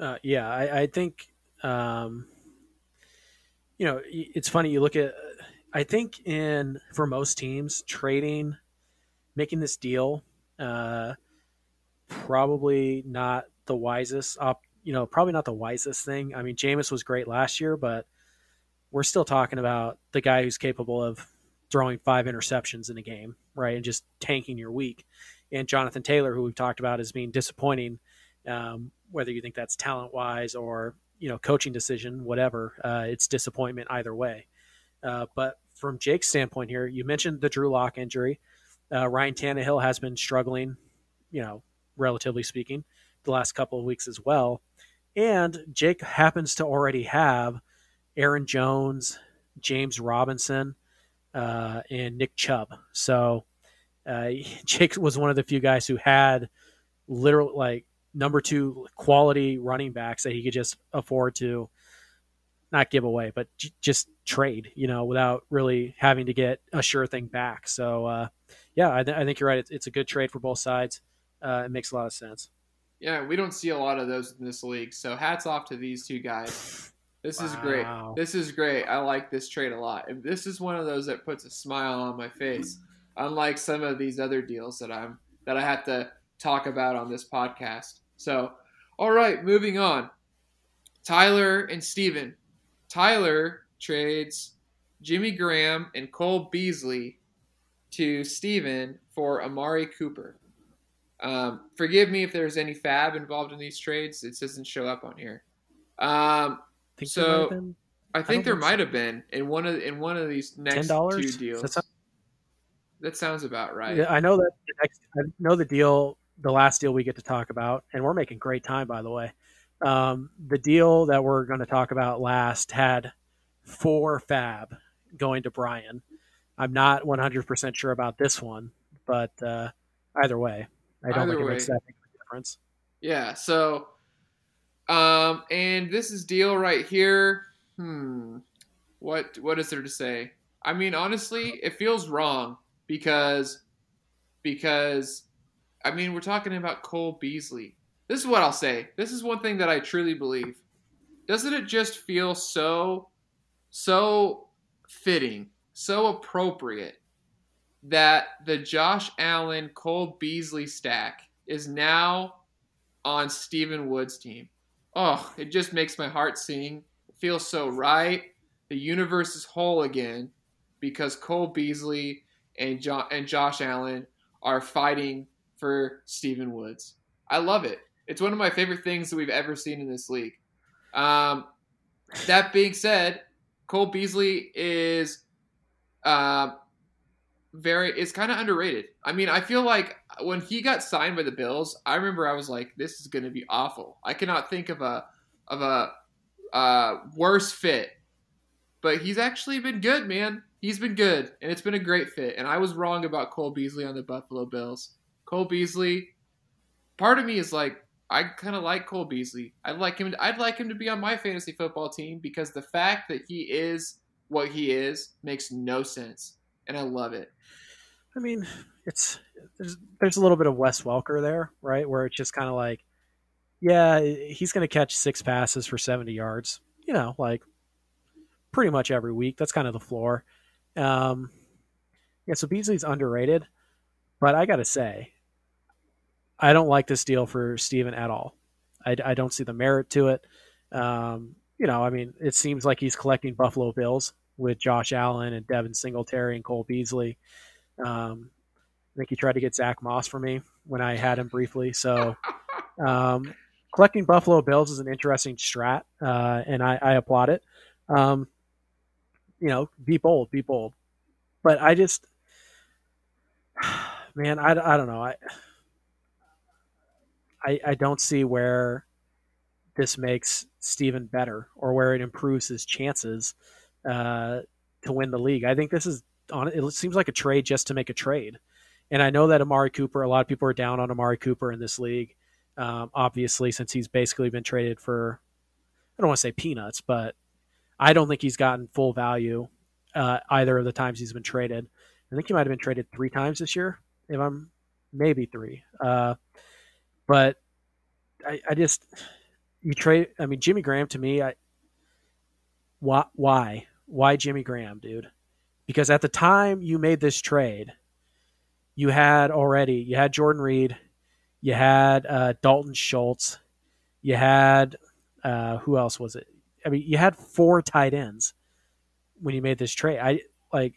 Uh, yeah, I, I think, um, you know, it's funny. You look at, I think in, for most teams, trading, making this deal, uh, probably not the wisest op, you know, probably not the wisest thing. I mean, Jameis was great last year, but we're still talking about the guy who's capable of throwing five interceptions in a game, right, and just tanking your week. And Jonathan Taylor, who we've talked about as being disappointing, um, whether you think that's talent wise or you know coaching decision, whatever, uh, it's disappointment either way. Uh, but from Jake's standpoint here, you mentioned the Drew Lock injury. Uh, Ryan Tannehill has been struggling, you know, relatively speaking the last couple of weeks as well. And Jake happens to already have Aaron Jones, James Robinson, uh, and Nick Chubb. So uh, <laughs> Jake was one of the few guys who had literal like number two quality running backs that he could just afford to not give away, but j- just trade, you know, without really having to get a sure thing back. So, uh, yeah, I, th- I, think you're right. It's, it's, a good trade for both sides. Uh, it makes a lot of sense. Yeah, we don't see a lot of those in this league. So hats off to these two guys. This wow. is great. This is great. I like this trade a lot. This is one of those that puts a smile on my face. Unlike some of these other deals that I'm that I have to talk about on this podcast. So, all right, moving on. Tyler and Steven. Tyler trades Jimmy Graham and Cole Beasley to Steven for Amari Cooper. Um, forgive me if there's any fab involved in these trades. It doesn't show up on here. Um, think so I think I there might so. have been in one of in one of these next $10? two deals. That, that sounds about right. Yeah, I know that. Next, I know the deal, the last deal we get to talk about, and we're making great time, by the way. Um, the deal that we're going to talk about last had four fab going to Brian. I'm not 100% sure about this one, but uh, either way, I don't Either think it makes that big of a difference. Yeah. So, um, and this is deal right here. Hmm. What what is there to say? I mean, honestly, it feels wrong because because I mean, we're talking about Cole Beasley. This is what I'll say. This is one thing that I truly believe. Doesn't it just feel so so fitting, so appropriate that the Josh Allen Cole Beasley stack is now on Stephen Wood's team. Oh, it just makes my heart sing. It feels so right. The universe is whole again because Cole Beasley and jo- and Josh Allen are fighting for Stephen Woods. I love it. It's one of my favorite things that we've ever seen in this league. Um, that being said, Cole Beasley is uh, very it's kind of underrated. I mean, I feel like when he got signed by the Bills, I remember I was like, this is going to be awful. I cannot think of a of a uh, worse fit. But he's actually been good, man. he's been good, and it's been a great fit. And I was wrong about Cole Beasley on the Buffalo Bills. Cole Beasley, part of me is like, I kind of like Cole Beasley. I'd like him. To, I'd like him to be on my fantasy football team because the fact that he is what he is makes no sense, and I love it. I mean, it's there's there's a little bit of Wes Welker there, right? Where it's just kind of like, yeah, he's going to catch six passes for 70 yards. You know, like pretty much every week. That's kind of the floor. Um, yeah, so Beasley's underrated, but I got to say, I don't like this deal for Steven at all. I, I don't see the merit to it. Um, you know, I mean, it seems like he's collecting Buffalo Bills with Josh Allen and Devin Singletary and Cole Beasley. Um, I think he tried to get Zach Moss for me when I had him briefly. So, um, collecting Buffalo Bills is an interesting strat, uh, and I, I, applaud it. Um, you know, be bold, be bold. But I just, <sighs> man, I, I don't know. I, I, I don't see where this makes Steven better or where it improves his chances uh, to win the league. I think this is on. It seems like a trade just to make a trade. And I know that Amari Cooper. A lot of people are down on Amari Cooper in this league. Um, obviously, since he's basically been traded for, I don't want to say peanuts, but I don't think he's gotten full value uh, either of the times he's been traded. I think he might have been traded three times this year, if I'm maybe three. Uh, but I, I just you trade. I mean, Jimmy Graham to me, I why why why Jimmy Graham, dude? Because at the time you made this trade, you had already you had Jordan Reed, you had uh, Dalton Schultz, you had uh, who else was it? I mean, you had four tight ends when you made this trade. I like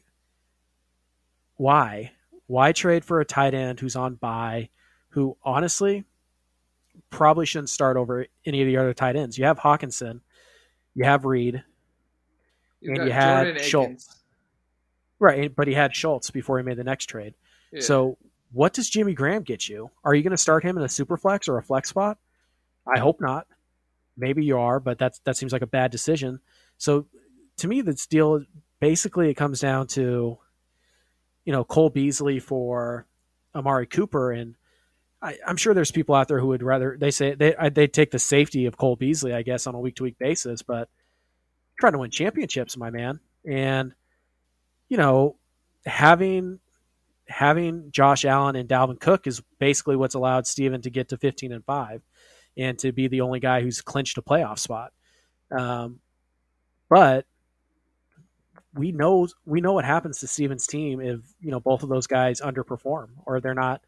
why why trade for a tight end who's on bye, who honestly probably shouldn't start over any of the other tight ends. You have Hockenson, you have Reed, You've and you had Jordan Schultz. Right, but he had Schultz before he made the next trade. Yeah. So, what does Jimmy Graham get you? Are you going to start him in a super flex or a flex spot? I hope not. Maybe you are, but that's that seems like a bad decision. So, to me, this deal basically it comes down to, you know, Cole Beasley for Amari Cooper, and I, am sure there's people out there who would rather they say they they take the safety of Cole Beasley, I guess, on a week to week basis, but trying to win championships, my man, and you know having having Josh Allen and Dalvin Cook is basically what's allowed Steven to get to 15 and five, and to be the only guy who's clinched a playoff spot. Um, but we know we know what happens to Steven's team if you know both of those guys underperform or they're not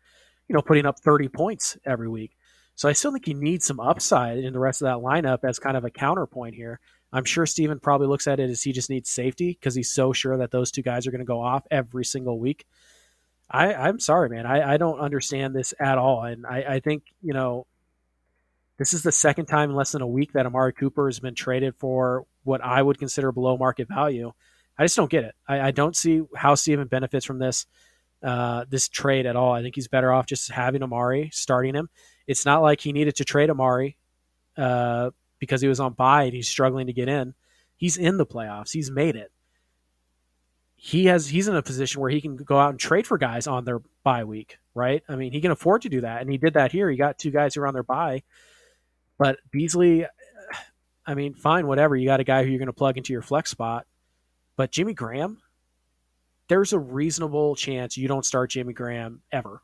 you know, putting up 30 points every week. So I still think you need some upside in the rest of that lineup as kind of a counterpoint here. I'm sure Steven probably looks at it as he just needs safety because he's so sure that those two guys are going to go off every single week. I, I'm sorry, man. I, I don't understand this at all. And I, I think, you know, this is the second time in less than a week that Amari Cooper has been traded for what I would consider below market value. I just don't get it. I, I don't see how Steven benefits from this uh, this trade at all. I think he's better off just having Amari starting him. It's not like he needed to trade Amari uh, because he was on bye and he's struggling to get in. He's in the playoffs. He's made it. He has. He's in a position where he can go out and trade for guys on their bye week, right? I mean, he can afford to do that, and he did that here. He got two guys who are on their bye, but Beasley. I mean, fine, whatever. You got a guy who you're going to plug into your flex spot, but Jimmy Graham, there's a reasonable chance you don't start Jimmy Graham ever.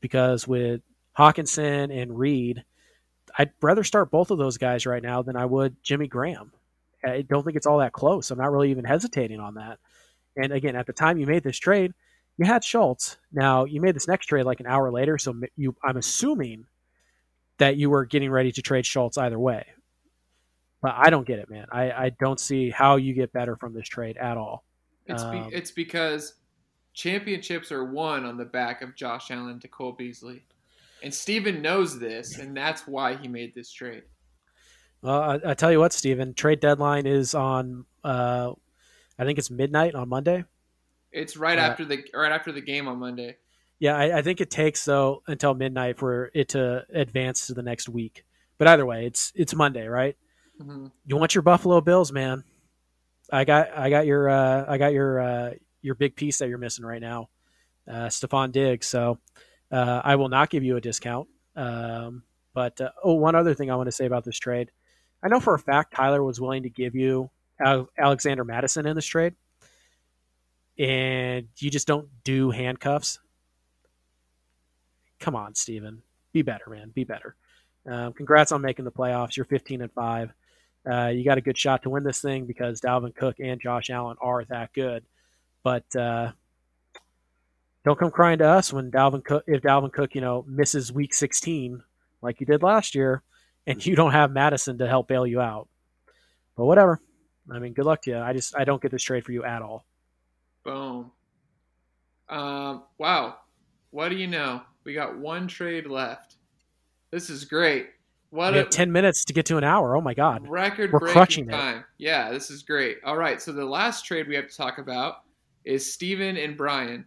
Because with Hockenson and Reed, I'd rather start both of those guys right now than I would Jimmy Graham. I don't think it's all that close. I'm not really even hesitating on that. And again, at the time you made this trade, you had Schultz. Now you made this next trade like an hour later, so you I'm assuming that you were getting ready to trade Schultz either way. But I don't get it, man. I, I don't see how you get better from this trade at all. It's be, um, it's because championships are won on the back of Josh Allen to Cole Beasley, and Steven knows this, and that's why he made this trade. Well, I, I tell you what, Steven, trade deadline is on. Uh, I think it's midnight on Monday. It's right uh, after the right after the game on Monday. Yeah, I, I, think it takes though until midnight for it to advance to the next week. But either way, it's it's Monday, right? Mm-hmm. You want your Buffalo Bills, man. I got I got your uh, I got your uh, your big piece that you're missing right now, uh, Stefon Diggs. So uh, I will not give you a discount. Um, but uh, oh, one other thing I want to say about this trade, I know for a fact Tyler was willing to give you Alexander Mattison in this trade, and you just don't do handcuffs. Come on, Steven. Be better, man. Be better. Um, congrats on making the playoffs. You're 15 and five. Uh, you got a good shot to win this thing because Dalvin Cook and Josh Allen are that good. But uh, don't come crying to us when Dalvin Cook, if Dalvin Cook, you know, misses Week 16 like you did last year, and you don't have Mattison to help bail you out. But whatever. I mean, good luck to you. I just I don't get this trade for you at all. Boom. Um, wow. What do you know? We got one trade left. This is great. What we a, have ten minutes to get to an hour. Oh my god! Record We're crushing time. It. Yeah, this is great. All right, so the last trade we have to talk about is Steven and Brian.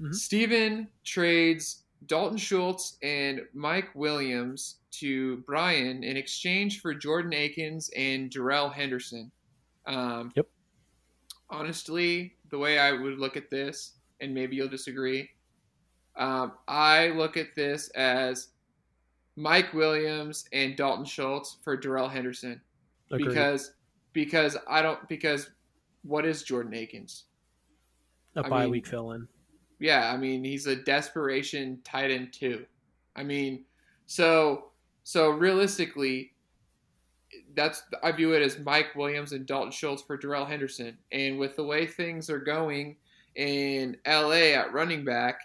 Mm-hmm. Steven trades Dalton Schultz and Mike Williams to Brian in exchange for Jordan Akins and Darrell Henderson. Um, yep. Honestly, the way I would look at this, and maybe you'll disagree, um, I look at this as Mike Williams and Dalton Schultz for Darrell Henderson Agreed. because because I don't because what is Jordan Akins? A bye week fill in. Yeah, I mean he's a desperation tight end too. I mean, so so realistically, that's I view it as Mike Williams and Dalton Schultz for Darrell Henderson. And with the way things are going in LA at running back,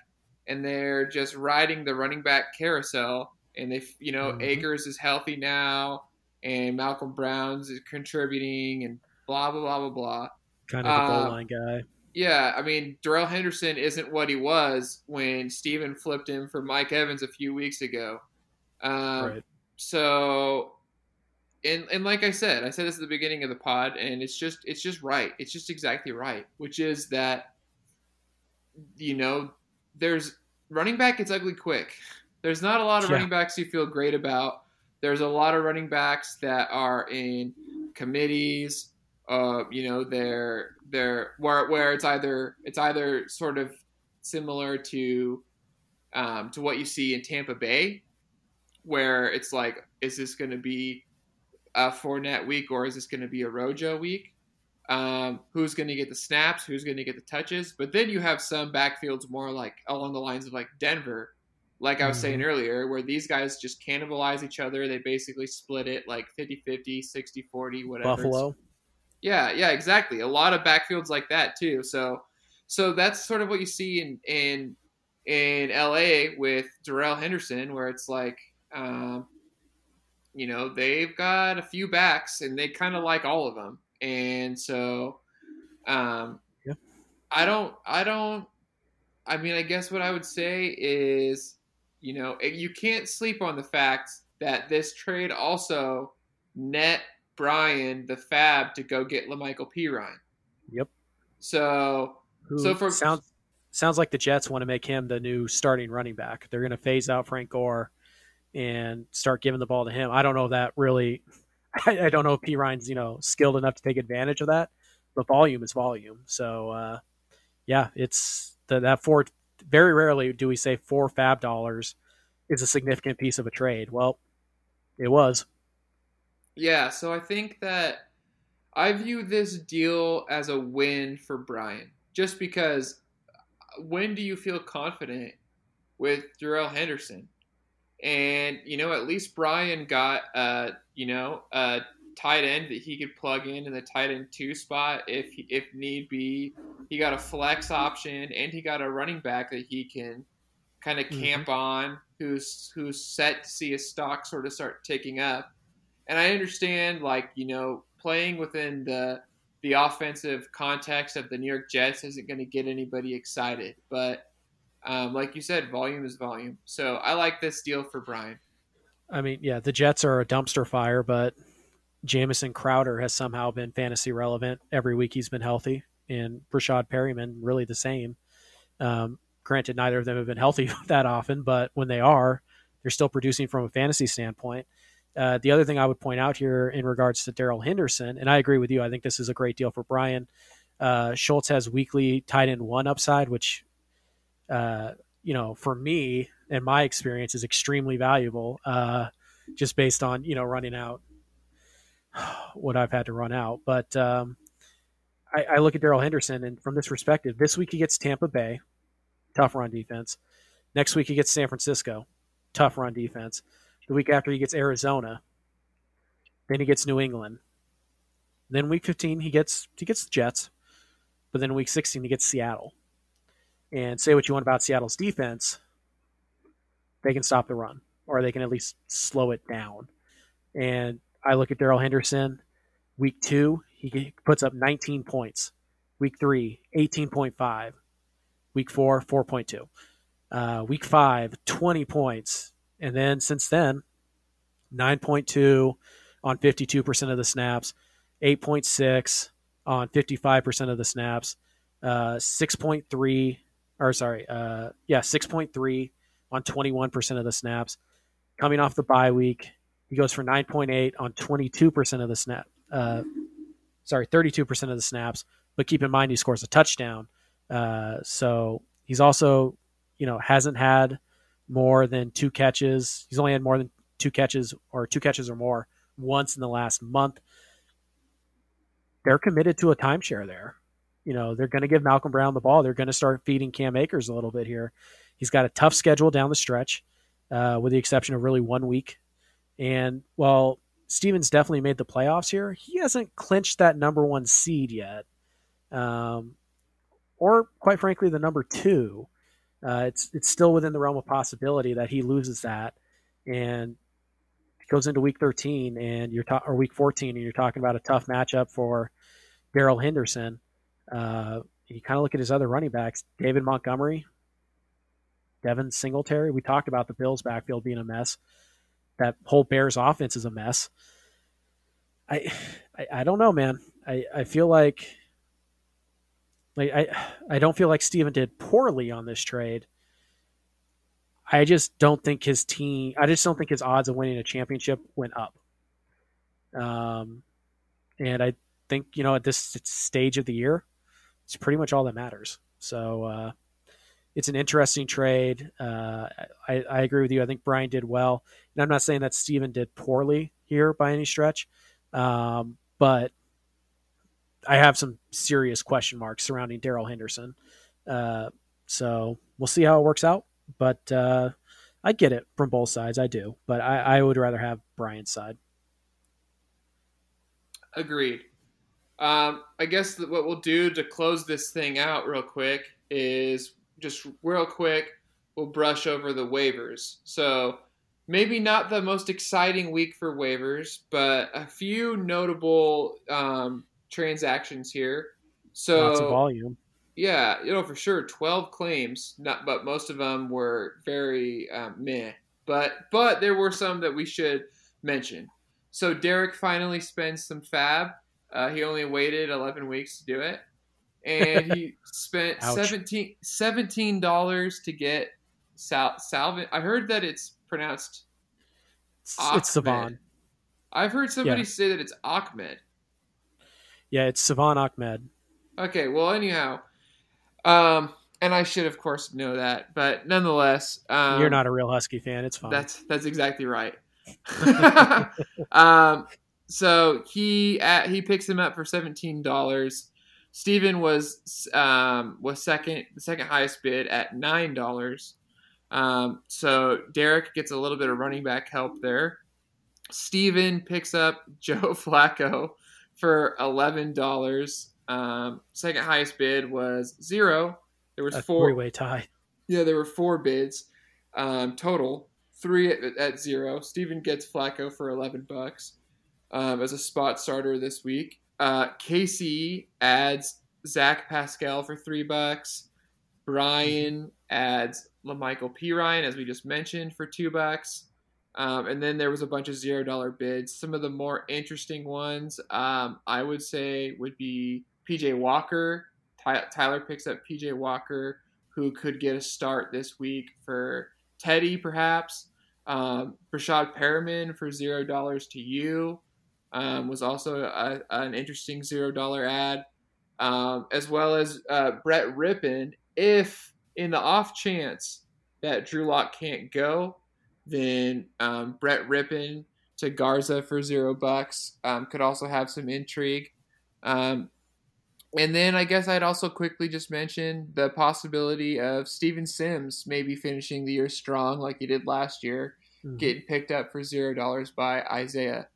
and they're just riding the running back carousel, and they, you know, mm-hmm. Akers is healthy now, and Malcolm Brown's is contributing, and blah blah blah blah blah. Kind of a goal uh, line guy. Yeah, I mean, Darrell Henderson isn't what he was when Steven flipped him for Mike Evans a few weeks ago. Um, right. So, and and like I said, I said this at the beginning of the pod, and it's just it's just right. It's just exactly right, which is that you know there's running back gets ugly quick. There's not a lot of yeah. running backs you feel great about. There's a lot of running backs that are in committees. Uh, you know, they're they're where where it's either it's either sort of similar to um, to what you see in Tampa Bay, where it's like, is this going to be a Fournette week or is this going to be a Rojo week? Um, who's going to get the snaps? Who's going to get the touches? But then you have some backfields more like along the lines of like Denver, like I was saying mm-hmm. earlier, where these guys just cannibalize each other. They basically split it like 50 50, 60 40, whatever. Buffalo. Yeah, yeah, exactly. A lot of backfields like that too. So so that's sort of what you see in in in LA with Darrell Henderson, where it's like um, you know, they've got a few backs and they kind of like all of them. And so um yeah. I don't I don't I mean, I guess what I would say is you know, you can't sleep on the fact that this trade also net Brian the fab to go get La'Mical Perine. Yep. So, Who so for sounds sounds like the Jets want to make him the new starting running back. They're going to phase out Frank Gore and start giving the ball to him. I don't know if that really. <laughs> I, I don't know if Perine's you know skilled enough to take advantage of that, but volume is volume. So, uh, yeah, it's the, that four very rarely do we say four fab dollars is a significant piece of a trade. Well, it was. Yeah, so I think that I view this deal as a win for Brian, just because when do you feel confident with Darrell Henderson? And you know, at least Brian got uh, you know, a tight end that he could plug in in the tight end two spot if if need be. He got a flex option and he got a running back that he can kind of mm-hmm. camp on, who's who's set to see his stock sort of start ticking up. And I understand, like you know, playing within the the offensive context of the New York Jets isn't going to get anybody excited, but um, like you said, volume is volume. So I like this deal for Brian. I mean, yeah, the Jets are a dumpster fire, but Jamison Crowder has somehow been fantasy relevant every week he's been healthy, and Breshad Perriman really the same. Um, granted, neither of them have been healthy <laughs> that often, but when they are, they're still producing from a fantasy standpoint. Uh, the other thing I would point out here in regards to Darrell Henderson, and I agree with you, I think this is a great deal for Brian. Uh, Schultz has weekly tight end one upside, which, uh, you know, for me and my experience is extremely valuable, uh, just based on you know running out what I've had to run out. But um, I, I look at Darrell Henderson, and from this perspective, this week he gets Tampa Bay, tough run defense. Next week he gets San Francisco, tough run defense. The week after he gets Arizona. Then he gets New England. Then week 15 he gets he gets the Jets. But then week 16 he gets Seattle. And say what you want about Seattle's defense, they can stop the run or they can at least slow it down. And I look at Darrell Henderson, week 2, he puts up 19 points. Week 3, 18.5. Week 4, 4.2. Uh, week 5, 20 points. And then since then, 9.2 on 52% of the snaps, 8.6 on 55% of the snaps, uh, 6.3, or sorry, uh, yeah, 6.3 on 21% of the snaps. Coming off the bye week, he goes for 9.8 on 22% of the snap. Uh, sorry, 32% of the snaps. But keep in mind, he scores a touchdown. Uh, so he's also, you know, hasn't had more than two catches. He's only had more than two catches or two catches or more once in the last month. They're committed to a timeshare there. You know, they're going to give Malcolm Brown the ball. They're going to start feeding Cam Akers a little bit here. He's got a tough schedule down the stretch, uh, with the exception of really one week. And while Stevens definitely made the playoffs here, he hasn't clinched that number one seed yet. Um, or quite frankly, the number two uh, it's it's still within the realm of possibility that he loses that and goes into week 13 and you're ta- or week 14 and you're talking about a tough matchup for Darrell Henderson. Uh, you kind of look at his other running backs, David Montgomery, Devin Singletary. We talked about the Bills' backfield being a mess. That whole Bears offense is a mess. I, I, I don't know, man. I, I feel like like I I don't feel like Steven did poorly on this trade. I just don't think his team. I just don't think his odds of winning a championship went up. Um, and I think you know at this stage of the year, it's pretty much all that matters. So uh, it's an interesting trade. Uh, I, I agree with you. I think Brian did well, and I'm not saying that Steven did poorly here by any stretch, um, but I have some serious question marks surrounding Darrell Henderson. Uh, so we'll see how it works out. But uh, I get it from both sides. I do, but I, I would rather have Brian's side. Agreed. Um, I guess what we'll do to close this thing out real quick is just real quick, we'll brush over the waivers. So maybe not the most exciting week for waivers, but a few notable um, transactions here. So lots of volume. Yeah, you know for sure, twelve claims. Not, but most of them were very um, meh. But but there were some that we should mention. So Derek finally spends some fab. Uh, he only waited 11 weeks to do it. And he spent <laughs> 17 dollars to get Sal, Salvin. I heard that it's pronounced. It's Savon. I've heard somebody yeah. say that it's Ahmed. Yeah, it's Salvon Ahmed. Okay, well, anyhow, um, and I should, of course, know that, but nonetheless, um, you're not a real Husky fan. It's fine. That's that's exactly right. <laughs> <laughs> um, so he at, he picks him up for seventeen dollars. Steven was um, was second, the second highest bid at nine dollars. Um, so Derek gets a little bit of running back help there. Steven picks up <laughs> Joe Flacco for eleven dollars. Um, second highest bid was zero. There was a four way tie. Yeah, there were four bids um, total. Three at, at, zero. Steven gets Flacco for eleven bucks um, as a spot starter this week. Uh, KC adds Zach Pascal for three bucks. Brian adds La'Mical Perine, as we just mentioned, for two bucks. Um, and then there was a bunch of zero dollar bids. Some of the more interesting ones, um, I would say, would be PJ Walker. Ty- Tyler picks up PJ Walker, who could get a start this week for Teddy, perhaps. Um, Breshad Perriman for zero dollars to you um, was also a, an interesting zero dollar ad, um, as well as uh, Brett Rypien. If in the off chance that Drew Lock can't go, then um, Brett Rypien to Garza for zero bucks um, could also have some intrigue. Um, and then I guess I'd also quickly just mention the possibility of Steven Sims maybe finishing the year strong like he did last year, mm-hmm. getting picked up for zero dollars by Isaiah.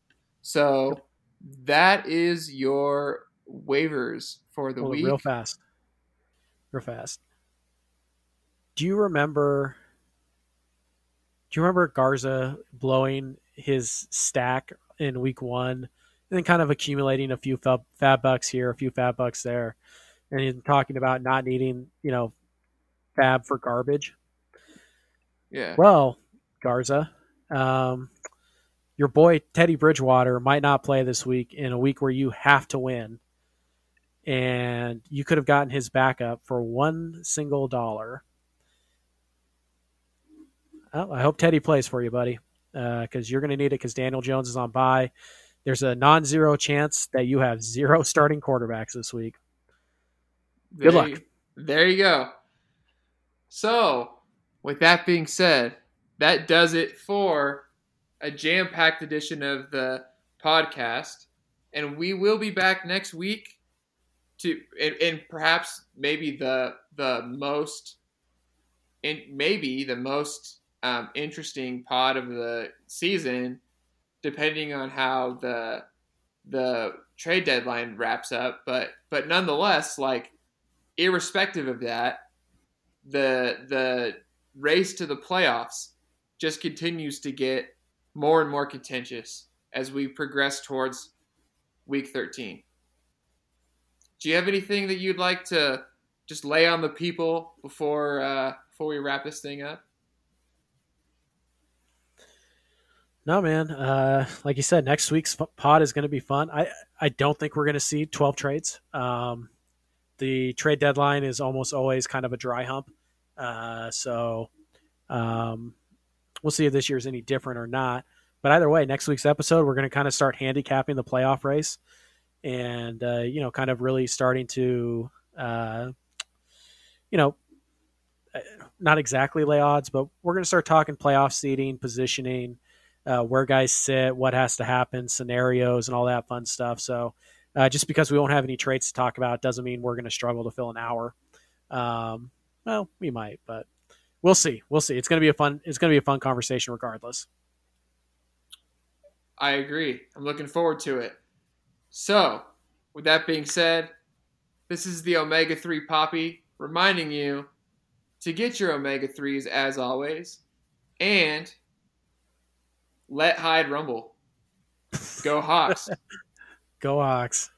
So that is your waivers for the week. Real fast. Real fast. Do you remember do you remember Garza blowing his stack in week one and then kind of accumulating a few FAAB, FAAB bucks here, a few FAAB bucks there, and he's talking about not needing, you know, FAAB for garbage. Yeah. Well, Garza, um, your boy Teddy Bridgewater might not play this week in a week where you have to win, and you could have gotten his backup for one single dollar. Well, I hope Teddy plays for you, buddy, because uh, you're going to need it because Daniel Jones is on bye there's a non-zero chance that you have zero starting quarterbacks this week. Good there luck. You, there you go. So, with that being said, that does it for a jam-packed edition of the podcast, and we will be back next week to and, and perhaps maybe the the most and maybe the most um, interesting pod of the season depending on how the the trade deadline wraps up. But but nonetheless, like irrespective of that, the the race to the playoffs just continues to get more and more contentious as we progress towards week 13. Do you have anything that you'd like to just lay on the people before uh, before we wrap this thing up? No, man. Uh, like you said, next week's pod is going to be fun. I I don't think we're going to see twelve trades. Um, the trade deadline is almost always kind of a dry hump. Uh, so um, we'll see if this year is any different or not. But either way, next week's episode, we're going to kind of start handicapping the playoff race, and uh, you know, kind of really starting to, uh, you know, uh, not exactly lay odds, but we're going to start talking playoff seating, positioning uh, where guys sit, what has to happen, scenarios, and all that fun stuff. So, uh, just because we won't have any traits to talk about doesn't mean we're going to struggle to fill an hour. Um, well, we might, but we'll see. We'll see. It's going to be a fun. It's going to be a fun conversation, regardless. I agree. I'm looking forward to it. So, with that being said, this is the Omega 3 Poppy reminding you to get your Omega 3s as always. And let Hyde rumble. Go Hawks. <laughs> Go Hawks.